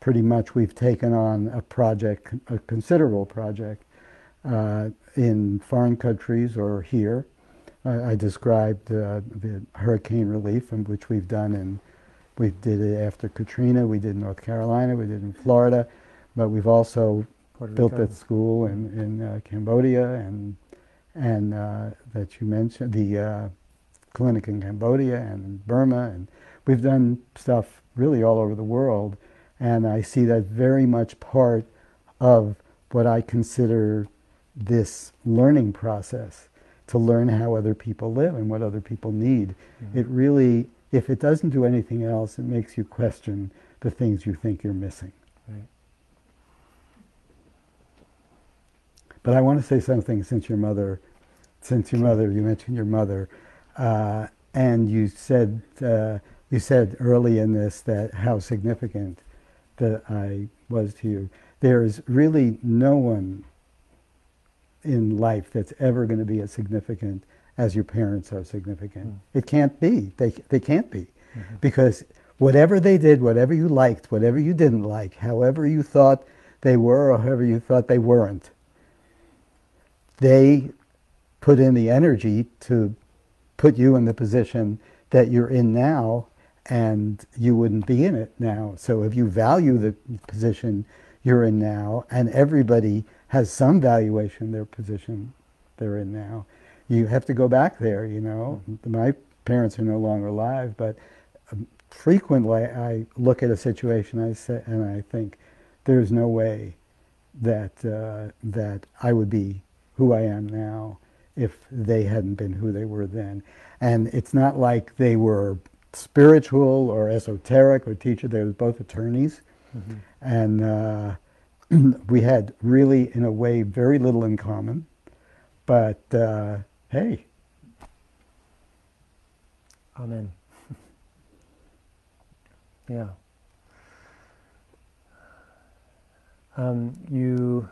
pretty much, we've taken on a project, a considerable project, uh, in foreign countries or here. I described uh, the hurricane relief, which we've done and we did it after Katrina, we did in North Carolina, we did in Florida, but we've also built that school in, in uh, Cambodia and and uh, that you mentioned, the uh, clinic in Cambodia and Burma, and we've done stuff really all over the world, and I see that very much part of what I consider this learning process to learn how other people live and what other people need. Mm-hmm. It really, if it doesn't do anything else, it makes you question the things you think you're missing. Right. But I want to say something since your mother, since your mother, you mentioned your mother, uh, and you said uh, you said early in this that how significant that I was to you. There is really no one in life that's ever going to be as significant as your parents are significant. Mm. It can't be. They they can't be, mm-hmm. because whatever they did, whatever you liked, whatever you didn't like, however you thought they were or however you thought they weren't, they put in the energy to put you in the position that you're in now and you wouldn't be in it now. So if you value the position you're in now and everybody has some valuation their position they're in now, you have to go back there, you know. My parents are no longer alive, but um, frequently I look at a situation I say, and I think there's no way that uh, that I would be who I am now if they hadn't been who they were then. And it's not like they were spiritual or esoteric or teacher. They were both attorneys. Mm-hmm. And uh, we had really, in a way, very little in common. But uh, hey. Amen. yeah. Um, you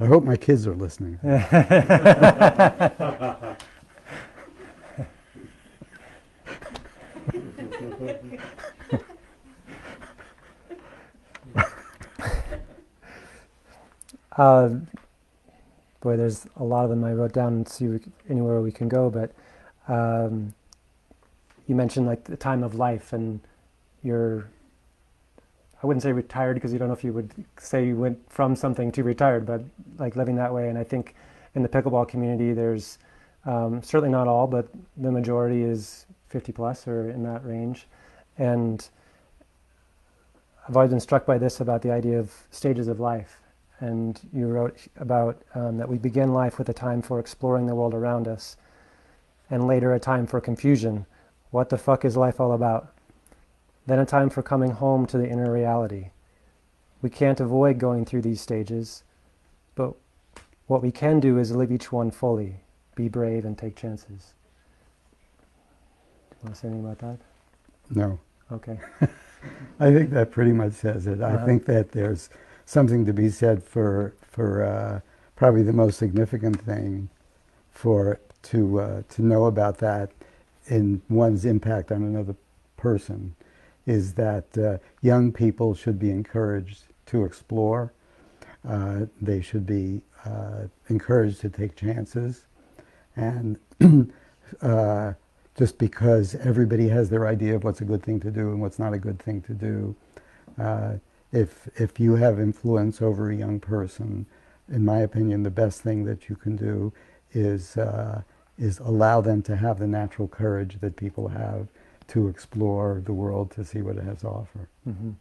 I hope my kids are listening. uh, boy, there's a lot of them I wrote down and see anywhere we can go, but um, you mentioned like the time of life and you're I wouldn't say retired because you don't know if you would say you went from something to retired, but like living that way. And I think in the pickleball community, there's um, certainly not all, but the majority is 50 plus or in that range. And I've always been struck by this about the idea of stages of life. And you wrote about um, that we begin life with a time for exploring the world around us, and later a time for confusion. What the fuck is life all about? Then a time for coming home to the inner reality. We can't avoid going through these stages, but what we can do is live each one fully, be brave, and take chances. Do you want to say anything about that? No. Okay. I think that pretty much says it. I Uh-huh. think that there's something to be said for for uh, probably the most significant thing for to uh, to know about that in one's impact on another person is that uh, young people should be encouraged to explore. Uh, they should be uh, encouraged to take chances, and uh, just because everybody has their idea of what's a good thing to do and what's not a good thing to do. If if you have influence over a young person, in my opinion, the best thing that you can do is uh, is allow them to have the natural courage that people have to explore the world to see what it has to offer. hmm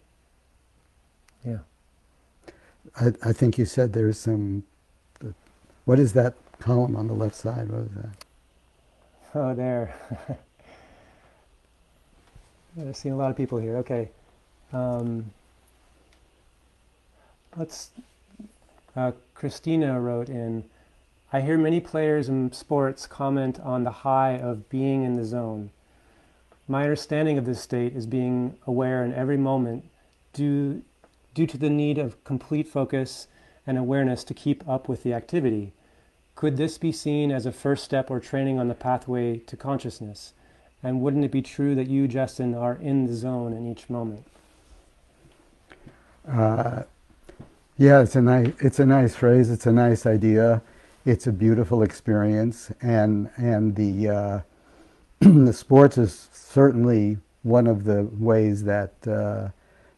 Yeah. I, I think you said there's some. What is that column on the left side? What is that? Oh, there. I've seen a lot of people here. Okay. Um, let's. Uh, Christina wrote in I hear many players in sports comment on the high of being in the zone. My understanding of this state is being aware in every moment due, due to the need of complete focus and awareness to keep up with the activity. Could this be seen as a first step or training on the pathway to consciousness? And wouldn't it be true that you, Justin, are in the zone in each moment? Uh, yeah, it's a nice it's a nice phrase. It's a nice idea. It's a beautiful experience, and and the uh, the sports is certainly one of the ways that uh,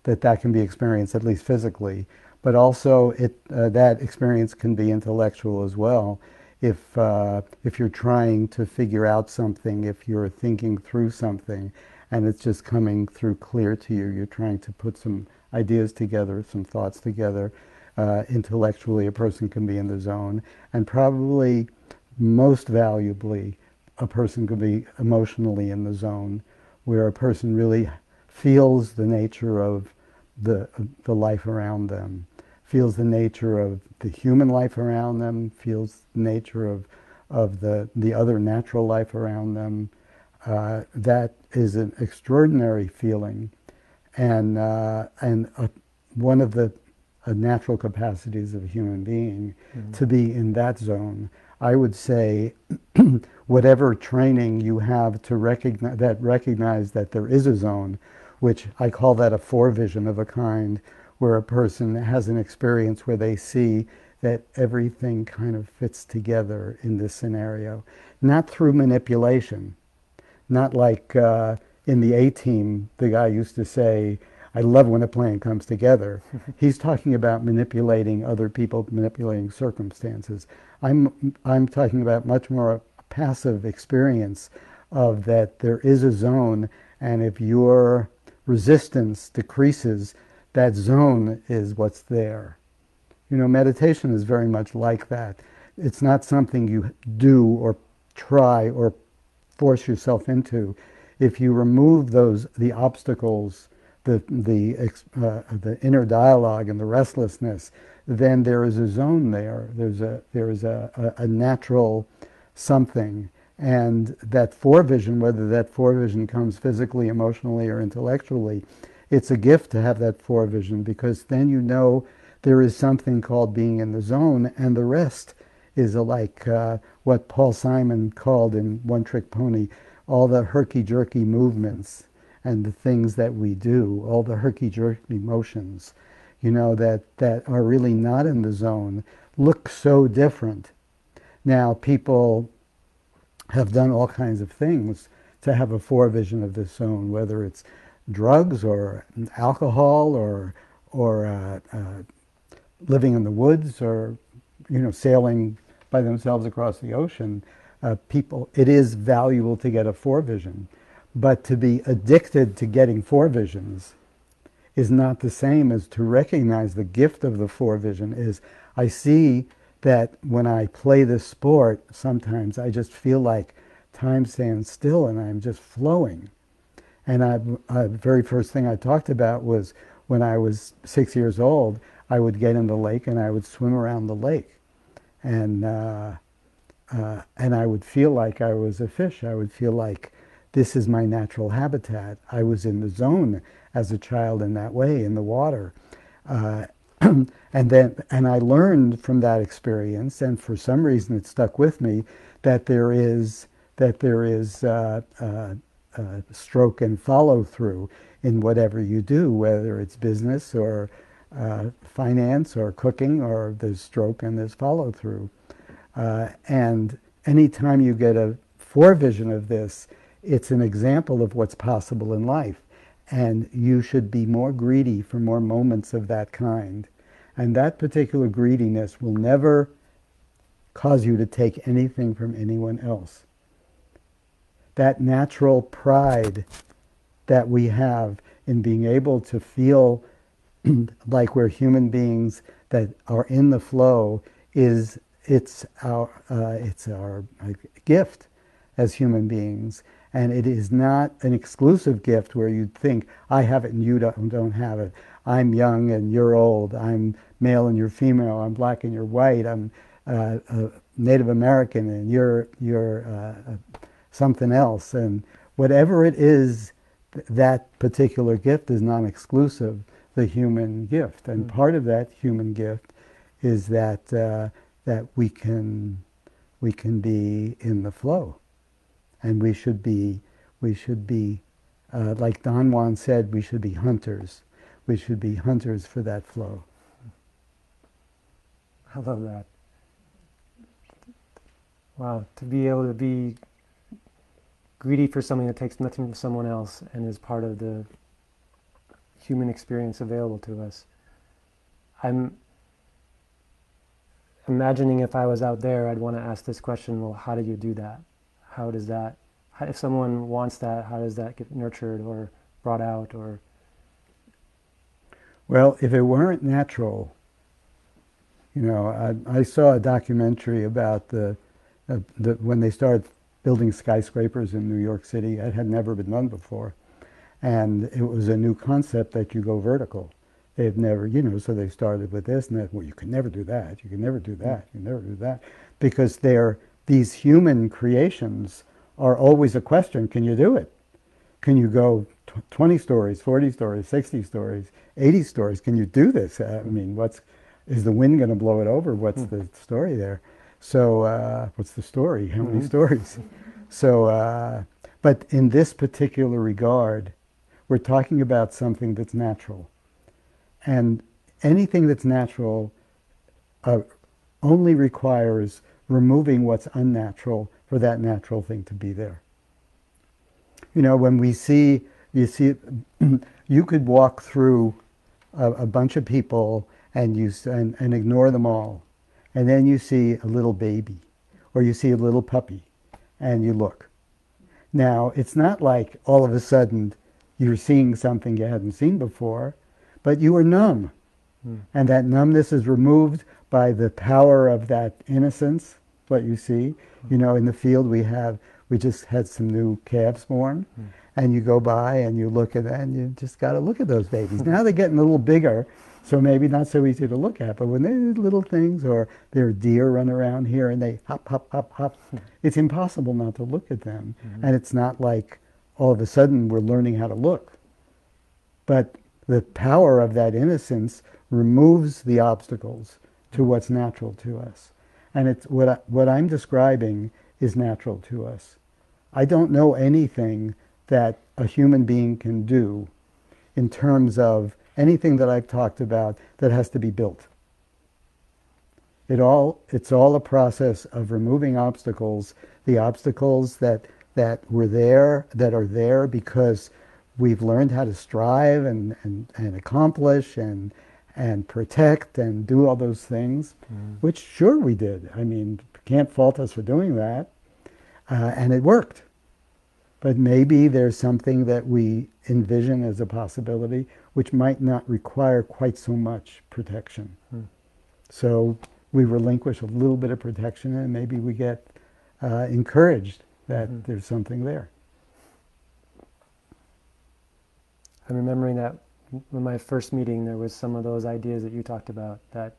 that that can be experienced, at least physically. But also, it uh, that experience can be intellectual as well. If uh, if you're trying to figure out something, if you're thinking through something, and it's just coming through clear to you, you're trying to put some ideas together, some thoughts together. Uh, intellectually, a person can be in the zone, and probably most valuably, a person could be emotionally in the zone, where a person really feels the nature of the the life around them, feels the nature of the human life around them, feels the nature of of the the other natural life around them. Uh, that is an extraordinary feeling, and uh, and uh, one of the natural capacities of a human being to be in that zone. I would say, whatever training you have to recognize that recognize that there is a zone, which I call that a forevision of a kind, where a person has an experience where they see that everything kind of fits together in this scenario, not through manipulation, not like uh, in the A team, the guy used to say, I love when a plan comes together. He's talking about manipulating other people, manipulating circumstances. I'm, I'm talking about much more a passive experience of that there is a zone, and if your resistance decreases, that zone is what's there. You know, meditation is very much like that. It's not something you do or try or force yourself into. If you remove those, the obstacles, the, the, uh, the inner dialogue and the restlessness, then there is a zone there. There's a, there is a, a, a natural something. And that forevision, whether that forevision comes physically, emotionally, or intellectually, it's a gift to have that forevision because then you know there is something called being in the zone, and the rest is like uh, what Paul Simon called in One Trick Pony all the herky jerky movements and the things that we do, all the herky jerky motions, you know, that, that are really not in the zone, look so different. Now, people have done all kinds of things to have a forevision of this zone, whether it's drugs or alcohol or or uh, uh, living in the woods or you know sailing by themselves across the ocean. Uh, people, it is valuable to get a forevision, but to be addicted to getting forevisions is not the same as to recognize the gift of the forevision. Is I see that when I play this sport, sometimes I just feel like time stands still and I'm just flowing. And the uh, very first thing I talked about was when I was six years old, I would get in the lake and I would swim around the lake. And, uh, uh, and I would feel like I was a fish. I would feel like this is my natural habitat. I was in the zone as a child in that way, in the water. Uh, and then, and I learned from that experience, and for some reason it stuck with me, that there is that there is uh, uh, uh, stroke and follow through in whatever you do, whether it's business or uh, finance or cooking, or there's stroke and there's follow through. Uh, and anytime you get a forevision of this, it's an example of what's possible in life. And you should be more greedy for more moments of that kind. And that particular greediness will never cause you to take anything from anyone else that natural pride that we have in being able to feel like we're human beings that are in the flow is it's our uh, it's our gift as human beings and it is not an exclusive gift where you'd think I have it and you don't, don't have it. I'm young and you're old. I'm male and you're female. I'm black and you're white. I'm uh, Native American and you're you're uh, something else. And whatever it is, that particular gift is non exclusive, the human gift. And mm-hmm. part of that human gift is that, uh, that we, can, we can be in the flow. And we should be, we should be uh, like Don Juan said, we should be hunters. We should be hunters for that flow. I love that. Wow, to be able to be greedy for something that takes nothing from someone else and is part of the human experience available to us. I'm imagining if I was out there, I'd want to ask this question well, how do you do that? How does that, how, if someone wants that, how does that get nurtured or brought out or? Well, if it weren't natural, you know, I, I saw a documentary about the, uh, the when they started building skyscrapers in New York City. It had never been done before. And it was a new concept that you go vertical. They've never, you know, so they started with this and that. Well, you can never do that. You can never do that. You can never do that. Because they're, these human creations are always a question can you do it? Can you go 20 stories, 40 stories, 60 stories, 80 stories? Can you do this? I mean, what's, is the wind going to blow it over? What's hmm. the story there? So, uh, what's the story? How many mm-hmm. stories? So, uh, but in this particular regard, we're talking about something that's natural. And anything that's natural uh, only requires removing what's unnatural for that natural thing to be there. You know, when we see, you see, you could walk through a, a bunch of people and you and, and ignore them all and then you see a little baby or you see a little puppy and you look. Now, it's not like all of a sudden you're seeing something you hadn't seen before, but you are numb. Mm. And that numbness is removed by the power of that innocence, what you see. Mm. You know, in the field we have, we just had some new calves born. Mm. And you go by and you look at that and you just got to look at those babies. now they're getting a little bigger so maybe not so easy to look at, but when they're little things or there are deer run around here and they hop, hop, hop, hop, it's impossible not to look at them. Mm-hmm. And it's not like all of a sudden we're learning how to look. But the power of that innocence removes the obstacles to what's natural to us. And it's what, I, what I'm describing is natural to us. I don't know anything that a human being can do in terms of anything that I've talked about that has to be built. It all, it's all a process of removing obstacles, the obstacles that that were there, that are there because we've learned how to strive and, and, and accomplish and, and protect and do all those things, mm. which sure we did. I mean, can't fault us for doing that. Uh, and it worked. But maybe there's something that we envision as a possibility which might not require quite so much protection. Mm. So we relinquish a little bit of protection and maybe we get uh, encouraged that mm-hmm. there's something there. I'm remembering that in my first meeting, there was some of those ideas that you talked about that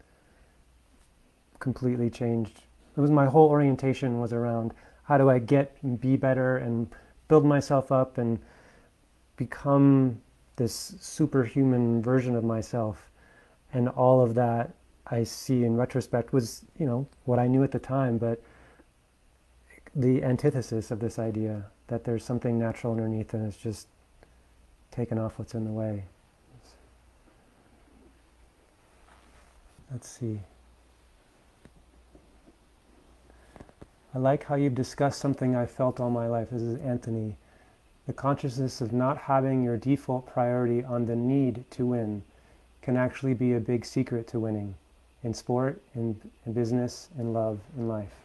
completely changed. It was my whole orientation was around how do I get and be better and build myself up and become this superhuman version of myself. And all of that I see in retrospect was, you know, what I knew at the time, but the antithesis of this idea that there's something natural underneath and it's just taken off what's in the way. Let's see. I like how you've discussed something I felt all my life. This is Anthony. The consciousness of not having your default priority on the need to win can actually be a big secret to winning in sport, in, in business, in love, in life.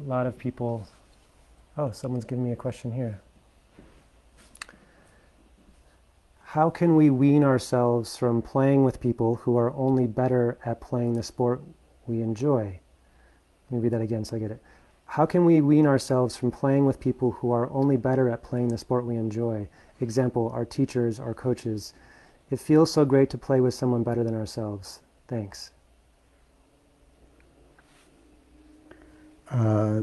A lot of people. Oh, someone's giving me a question here. How can we wean ourselves from playing with people who are only better at playing the sport we enjoy? Let me read that again so I get it. How can we wean ourselves from playing with people who are only better at playing the sport we enjoy? Example, our teachers, our coaches. It feels so great to play with someone better than ourselves. Thanks. Uh,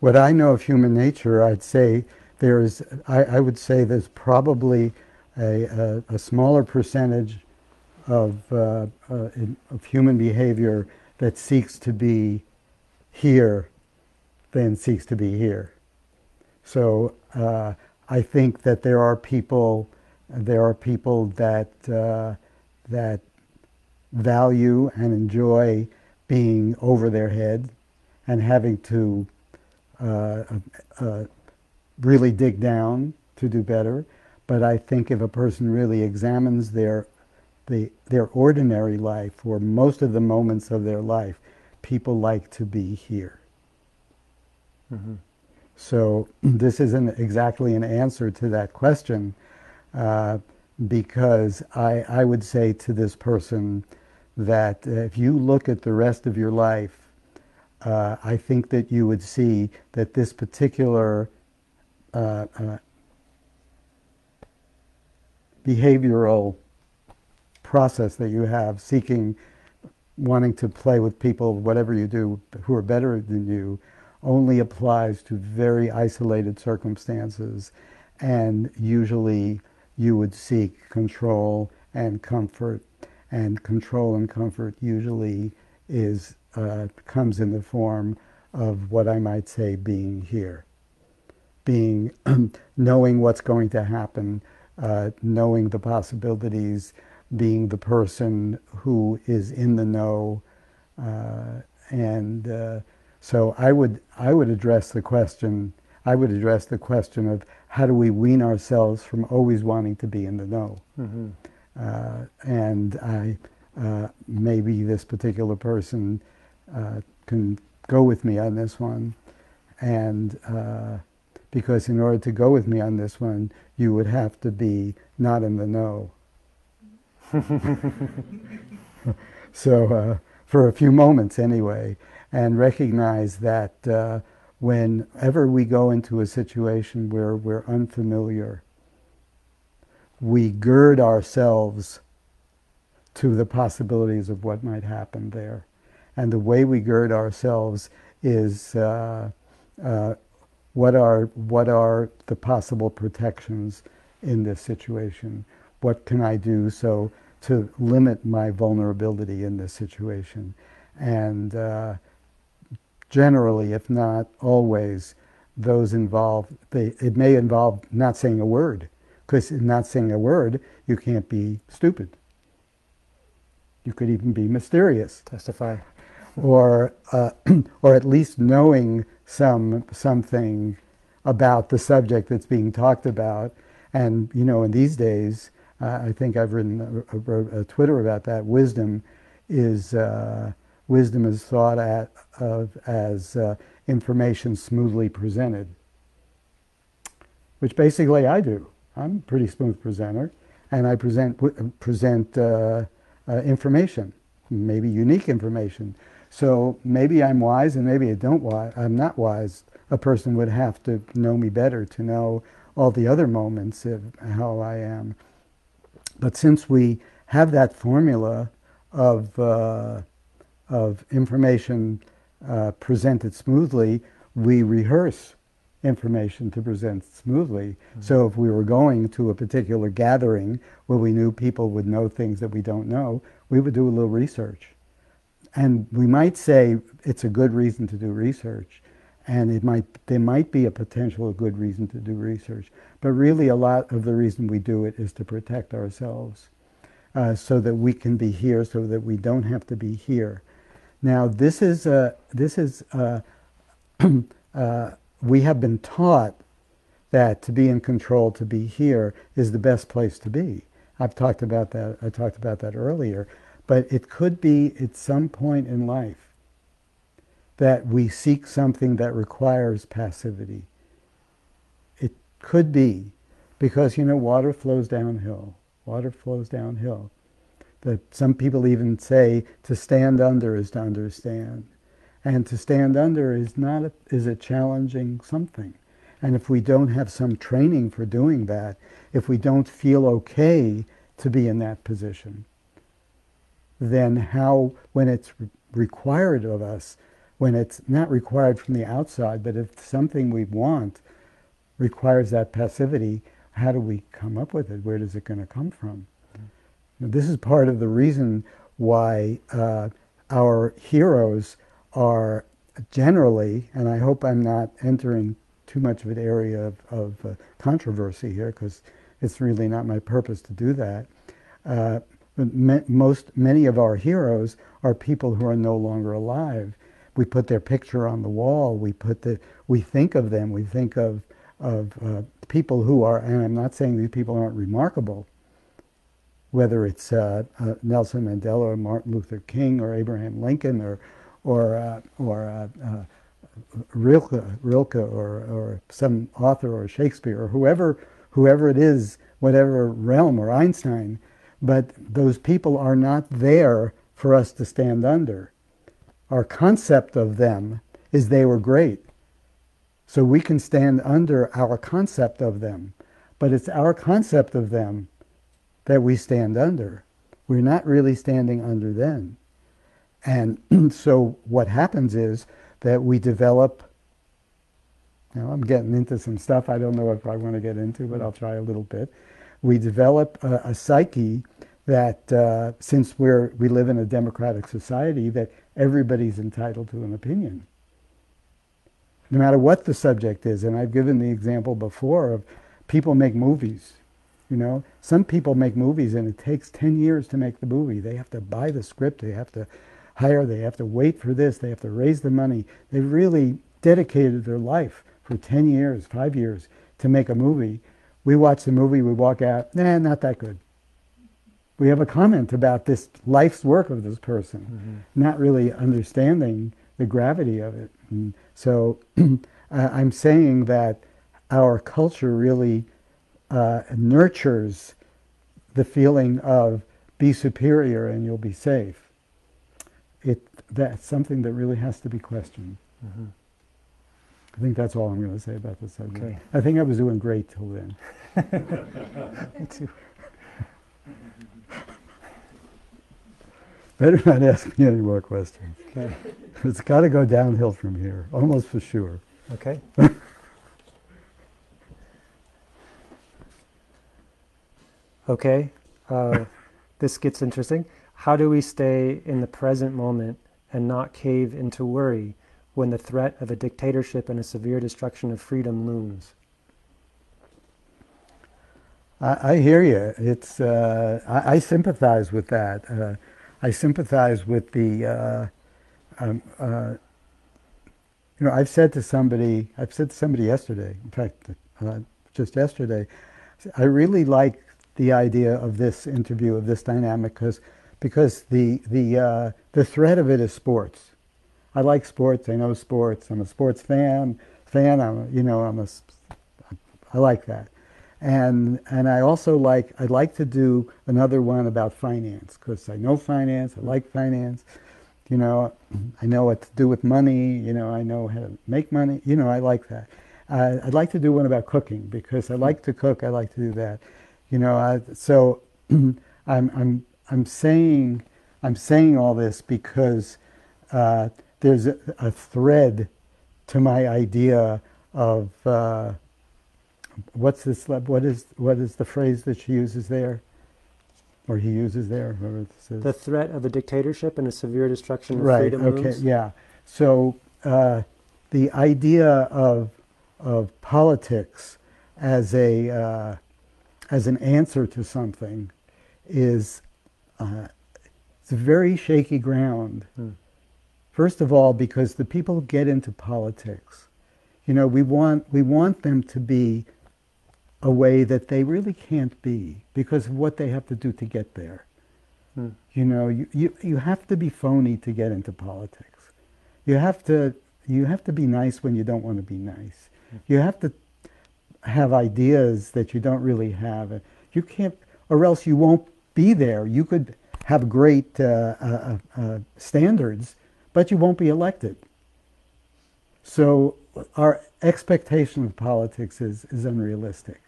what I know of human nature, I'd say there's, I, I would say there's probably a, a, a smaller percentage of, uh, uh, of human behavior that seeks to be here than seeks to be here. So uh, I think that there are people, there are people that uh, that value and enjoy being over their head and having to uh, uh, really dig down to do better. But I think if a person really examines their, the, their ordinary life or most of the moments of their life, people like to be here. Mm-hmm. So this isn't exactly an answer to that question uh, because I, I would say to this person that if you look at the rest of your life, uh, I think that you would see that this particular uh, uh behavioral process that you have, seeking, wanting to play with people, whatever you do, who are better than you, only applies to very isolated circumstances. And usually you would seek control and comfort. And control and comfort usually is uh, comes in the form of what I might say being here, being knowing what's going to happen, uh, knowing the possibilities, being the person who is in the know, uh, and uh, so I would I would address the question. I would address the question of how do we wean ourselves from always wanting to be in the know, mm-hmm. Uh, and I uh, maybe this particular person can go with me on this one, and because in order to go with me on this one, you would have to be not in the know. so, uh, for a few moments anyway, and recognize that uh, whenever we go into a situation where we're unfamiliar, we gird ourselves to the possibilities of what might happen there. And the way we gird ourselves is uh, uh, what are what are the possible protections in this situation? What can I do so to limit my vulnerability in this situation? And uh, generally, if not always, those involved, they, it may involve not saying a word, because in not saying a word, you can't be stupid. You could even be mysterious, Testify. Or uh, or at least knowing some something about the subject that's being talked about. And you know, in these days, uh, I think I've written a, a Twitter about that. Wisdom is uh, wisdom is thought at, of as uh, information smoothly presented, which basically I do. I'm a pretty smooth presenter, and I present present uh, uh, information, maybe unique information. So maybe I'm wise, and maybe I don't. Wise. I'm not wise. A person would have to know me better to know all the other moments of how I am. But since we have that formula of uh, of information uh, presented smoothly, we rehearse information to present smoothly. Mm-hmm. So if we were going to a particular gathering where we knew people would know things that we don't know, we would do a little research. And we might say it's a good reason to do research, and it might there might be a potential good reason to do research, but really a lot of the reason we do it is to protect ourselves, uh, so that we can be here, so that we don't have to be here. Now this is this is uh, we have been taught that to be in control, to be here, is the best place to be. I've talked about that. I talked about that earlier, but it could be at some point in life that we seek something that requires passivity. It could be because you know water flows downhill. Water flows downhill. That some people even say to stand under is to understand. And to stand under is not a, is a challenging something. And if we don't have some training for doing that, if we don't feel okay to be in that position, then how, when it's required of us, when it's not required from the outside, but if something we want requires that passivity, how do we come up with it? Where is it going to come from? This is part of the reason why uh, our heroes are generally, and I hope I'm not entering too much of an area of, of uh, controversy here because it's really not my purpose to do that. Uh, most, many of our heroes are people who are no longer alive. We put their picture on the wall. We put the, we think of them. We think of of uh, people who are, and I'm not saying these people aren't remarkable, whether it's uh, uh, Nelson Mandela or Martin Luther King or Abraham Lincoln or or uh, or uh, uh, Rilke, Rilke or, or some author or Shakespeare or whoever whoever it is, whatever realm or Einstein, but those people are not there for us to stand under. Our concept of them is they were great. So we can stand under our concept of them, but it's our concept of them that we stand under. We're not really standing under them. And so what happens is that we develop, know, I'm getting into some stuff I don't know if I want to get into, but I'll try a little bit. We develop a, a psyche that uh, since we're, we live in a democratic society, that everybody's entitled to an opinion. No matter what the subject is. And I've given the example before of people make movies. You know, some people make movies and it takes 10 years to make the movie. They have to buy the script, they have to hire, they have to wait for this, they have to raise the money. They really dedicated their life for 10 years, five years to make a movie. We watch the movie, we walk out, nah, not that good. We have a comment about this life's work of this person, mm-hmm. not really understanding the gravity of it. And so I'm saying that our culture really uh, nurtures the feeling of be superior and you'll be safe it that's something that really has to be questioned. Mm-hmm. I think that's all I'm going to say about this subject. Okay. I think I was doing great till then. Me too. Better not ask me any more questions. Okay. It's got to go downhill from here, almost for sure. Okay. okay. Uh, this gets interesting. How do we stay in the present moment and not cave into worry when the threat of a dictatorship and a severe destruction of freedom looms? I, I hear you. It's uh, I, I, sympathize with that. Uh, I sympathize with the. Uh, um, uh, you know, I've said to somebody, I've said to somebody yesterday, in fact, uh, just yesterday, I really like the idea of this interview, of this dynamic, because because the the uh, the threat of it is sports. I like sports. I know sports. I'm a sports fan. Fan. I'm you know I'm a. I like that, and and I also like I'd like to do another one about finance because I know finance. I like finance. You know, I know what to do with money. You know, I know how to make money. You know, I like that. Uh, I'd like to do one about cooking because I like to cook. I like to do that. You know, I, so I'm I'm I'm saying I'm saying all this because uh, there's a, a, thread to my idea of uh, what's this? What is what is the phrase that she uses there? or he uses there. The threat of a dictatorship and a severe destruction of right, freedom. Right. Okay. Yeah. So uh, the idea of of politics as a uh, as an answer to something is uh, it's very shaky ground. Hmm. First of all, because the people who get into politics, you know, we want we want them to be a way that they really can't be because of what they have to do to get there. Hmm. You know, you, you, you have to be phony to get into politics. You have to you have to be nice when you don't want to be nice. Hmm. You have to have ideas that you don't really have. You can't, or else you won't be there. You could have great uh, uh, uh, standards, but you won't be elected. So our expectation of politics is, is unrealistic.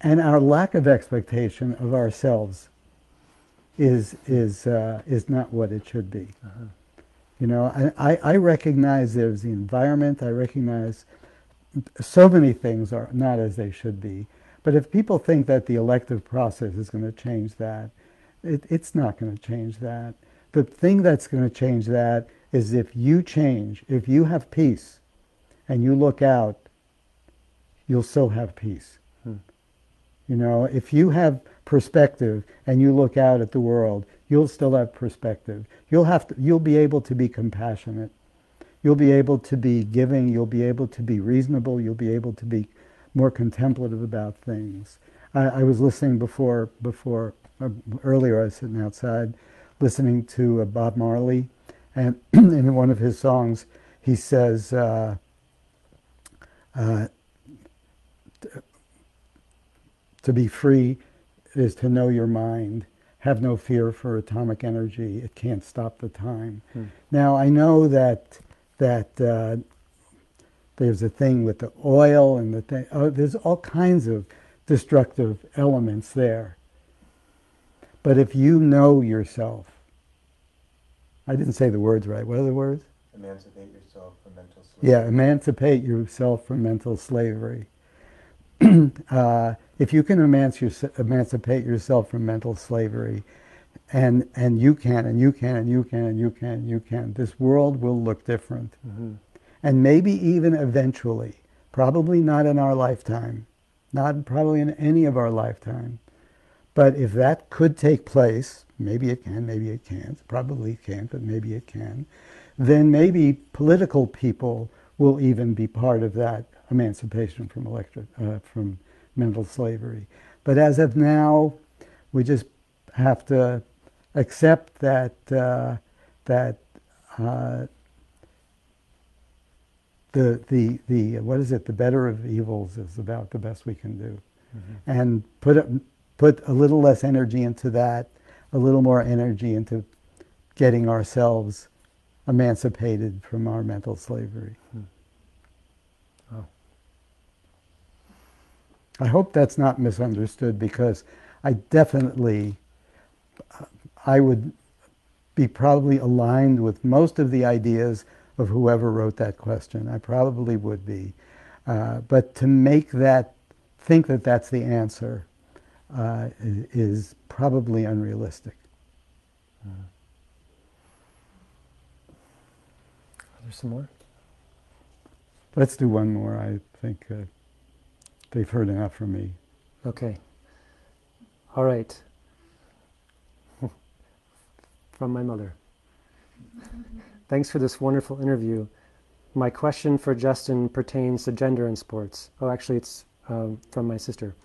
And our lack of expectation of ourselves is, is, uh, is not what it should be. Uh-huh. You know, I, I recognize there's the environment, I recognize so many things are not as they should be. But if people think that the elective process is going to change that, it, it's not going to change that. The thing that's going to change that is if you change, if you have peace and you look out, you'll still have peace. You know, if you have perspective and you look out at the world, you'll still have perspective. You'll have to, you'll be able to be compassionate. You'll be able to be giving. You'll be able to be reasonable. You'll be able to be more contemplative about things. I, I was listening before, before uh, earlier. I was sitting outside, listening to uh, Bob Marley, and in one of his songs, he says. Uh, uh to be free is to know your mind. Have no fear for atomic energy. It can't stop the time. Hmm. Now I know that that uh, there's a thing with the oil and the thing. Oh, there's all kinds of destructive elements there. But if you know yourself, I didn't say the words right. What are the words? Emancipate yourself from mental slavery. Yeah, emancipate yourself from mental slavery. uh, if you can emancipate yourself from mental slavery, and and you can, and you can, and you can, and you can, and you can, this world will look different, mm-hmm. and maybe even eventually, probably not in our lifetime, not probably in any of our lifetime, but if that could take place, maybe it can, maybe it can't, probably can't, but maybe it can, then maybe political people will even be part of that emancipation from electric, uh, from mental slavery. But as of now, we just have to accept that uh, that uh, the the the what is it? The better of evils is about the best we can do, mm-hmm. and put a, put a little less energy into that, a little more energy into getting ourselves emancipated from our mental slavery. Mm. I hope that's not misunderstood because I definitely, I would be probably aligned with most of the ideas of whoever wrote that question. I probably would be. Uh, but to make that, think that that's the answer uh, is probably unrealistic. Uh, are there some more? Let's do one more, I think. Uh, They've heard enough from me. Okay. All right. from my mother. Thanks for this wonderful interview. My question for Justin pertains to gender in sports. Oh, actually, it's um, from my sister.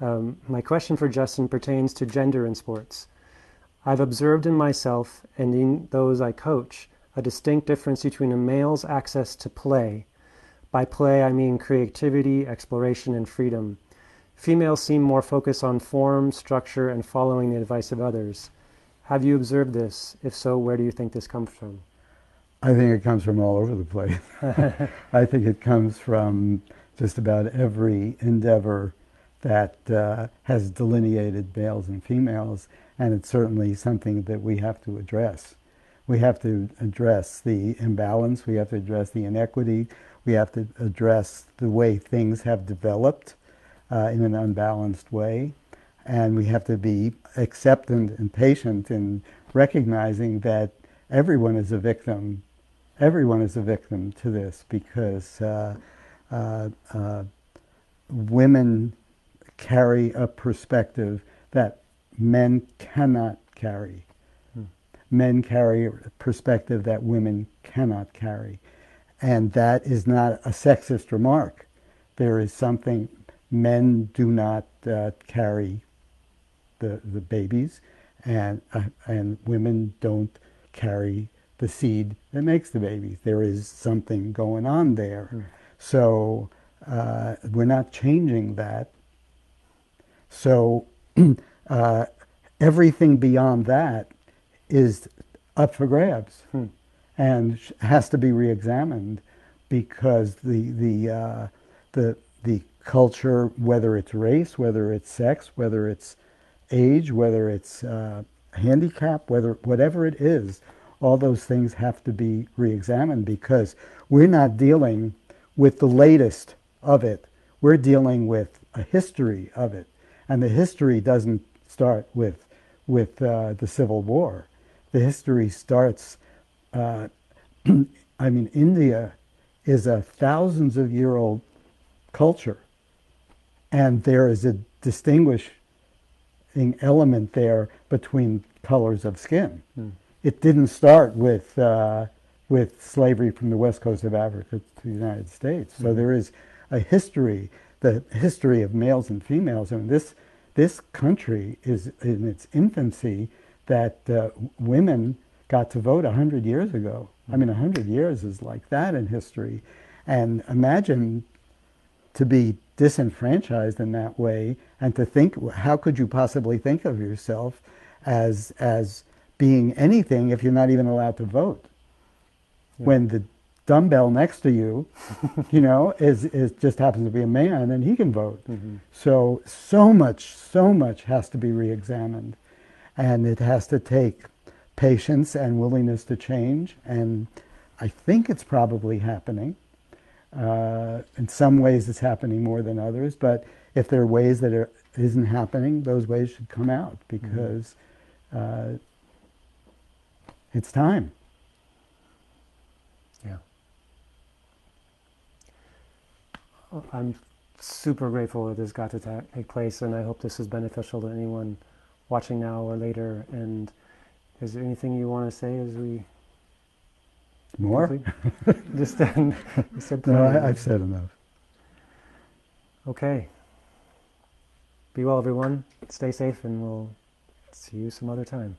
Um, my question for Justin pertains to gender in sports. I've observed in myself and in those I coach a distinct difference between a male's access to play. By play, I mean creativity, exploration, and freedom. Females seem more focused on form, structure, and following the advice of others. Have you observed this? If so, where do you think this comes from? I think it comes from all over the place. I think it comes from just about every endeavor that uh, has delineated males and females, and it's certainly something that we have to address. We have to address the imbalance, we have to address the inequity, we have to address the way things have developed uh, in an unbalanced way, and we have to be acceptant and patient in recognizing that everyone is a victim. Everyone is a victim to this because uh, uh, uh, women carry a perspective that men cannot carry. Hmm. Men carry a perspective that women cannot carry. And that is not a sexist remark. There is something, men do not uh, carry the, the babies, and, uh, and women don't carry the seed that makes the babies. There is something going on there. Mm. So uh, we're not changing that. So uh, everything beyond that is up for grabs hmm. and has to be reexamined because the the uh, the the culture, whether it's race, whether it's sex, whether it's age, whether it's uh, handicap, whether whatever it is, all those things have to be reexamined because we're not dealing with the latest of it. We're dealing with a history of it, and the history doesn't start with with uh, the Civil War. The history starts. Uh, I mean, India is a thousands of year old culture, and there is a distinguishing element there between colors of skin. Mm. It didn't start with uh, with slavery from the west coast of Africa to the United States. So mm-hmm. there is a history, the history of males and females. I mean, this this country is in its infancy that uh, women got to vote 100 years ago. I mean, 100 years is like that in history. And imagine to be disenfranchised in that way and to think, how could you possibly think of yourself as, as being anything if you're not even allowed to vote? Yeah. When the dumbbell next to you, you know, is, is just happens to be a man and he can vote. Mm-hmm. So, so much, so much has to be reexamined. And it has to take patience and willingness to change. And I think it's probably happening. Uh, in some ways, it's happening more than others. But if there are ways that it isn't happening, those ways should come out because mm-hmm. uh, it's time. Yeah. I'm super grateful that this got to ta- take place, and I hope this is beneficial to anyone watching now or later. And is there anything you want to say as we more? Just then, you said no. I, I've said enough. Okay. Be well, everyone. Stay safe, and we'll see you some other time.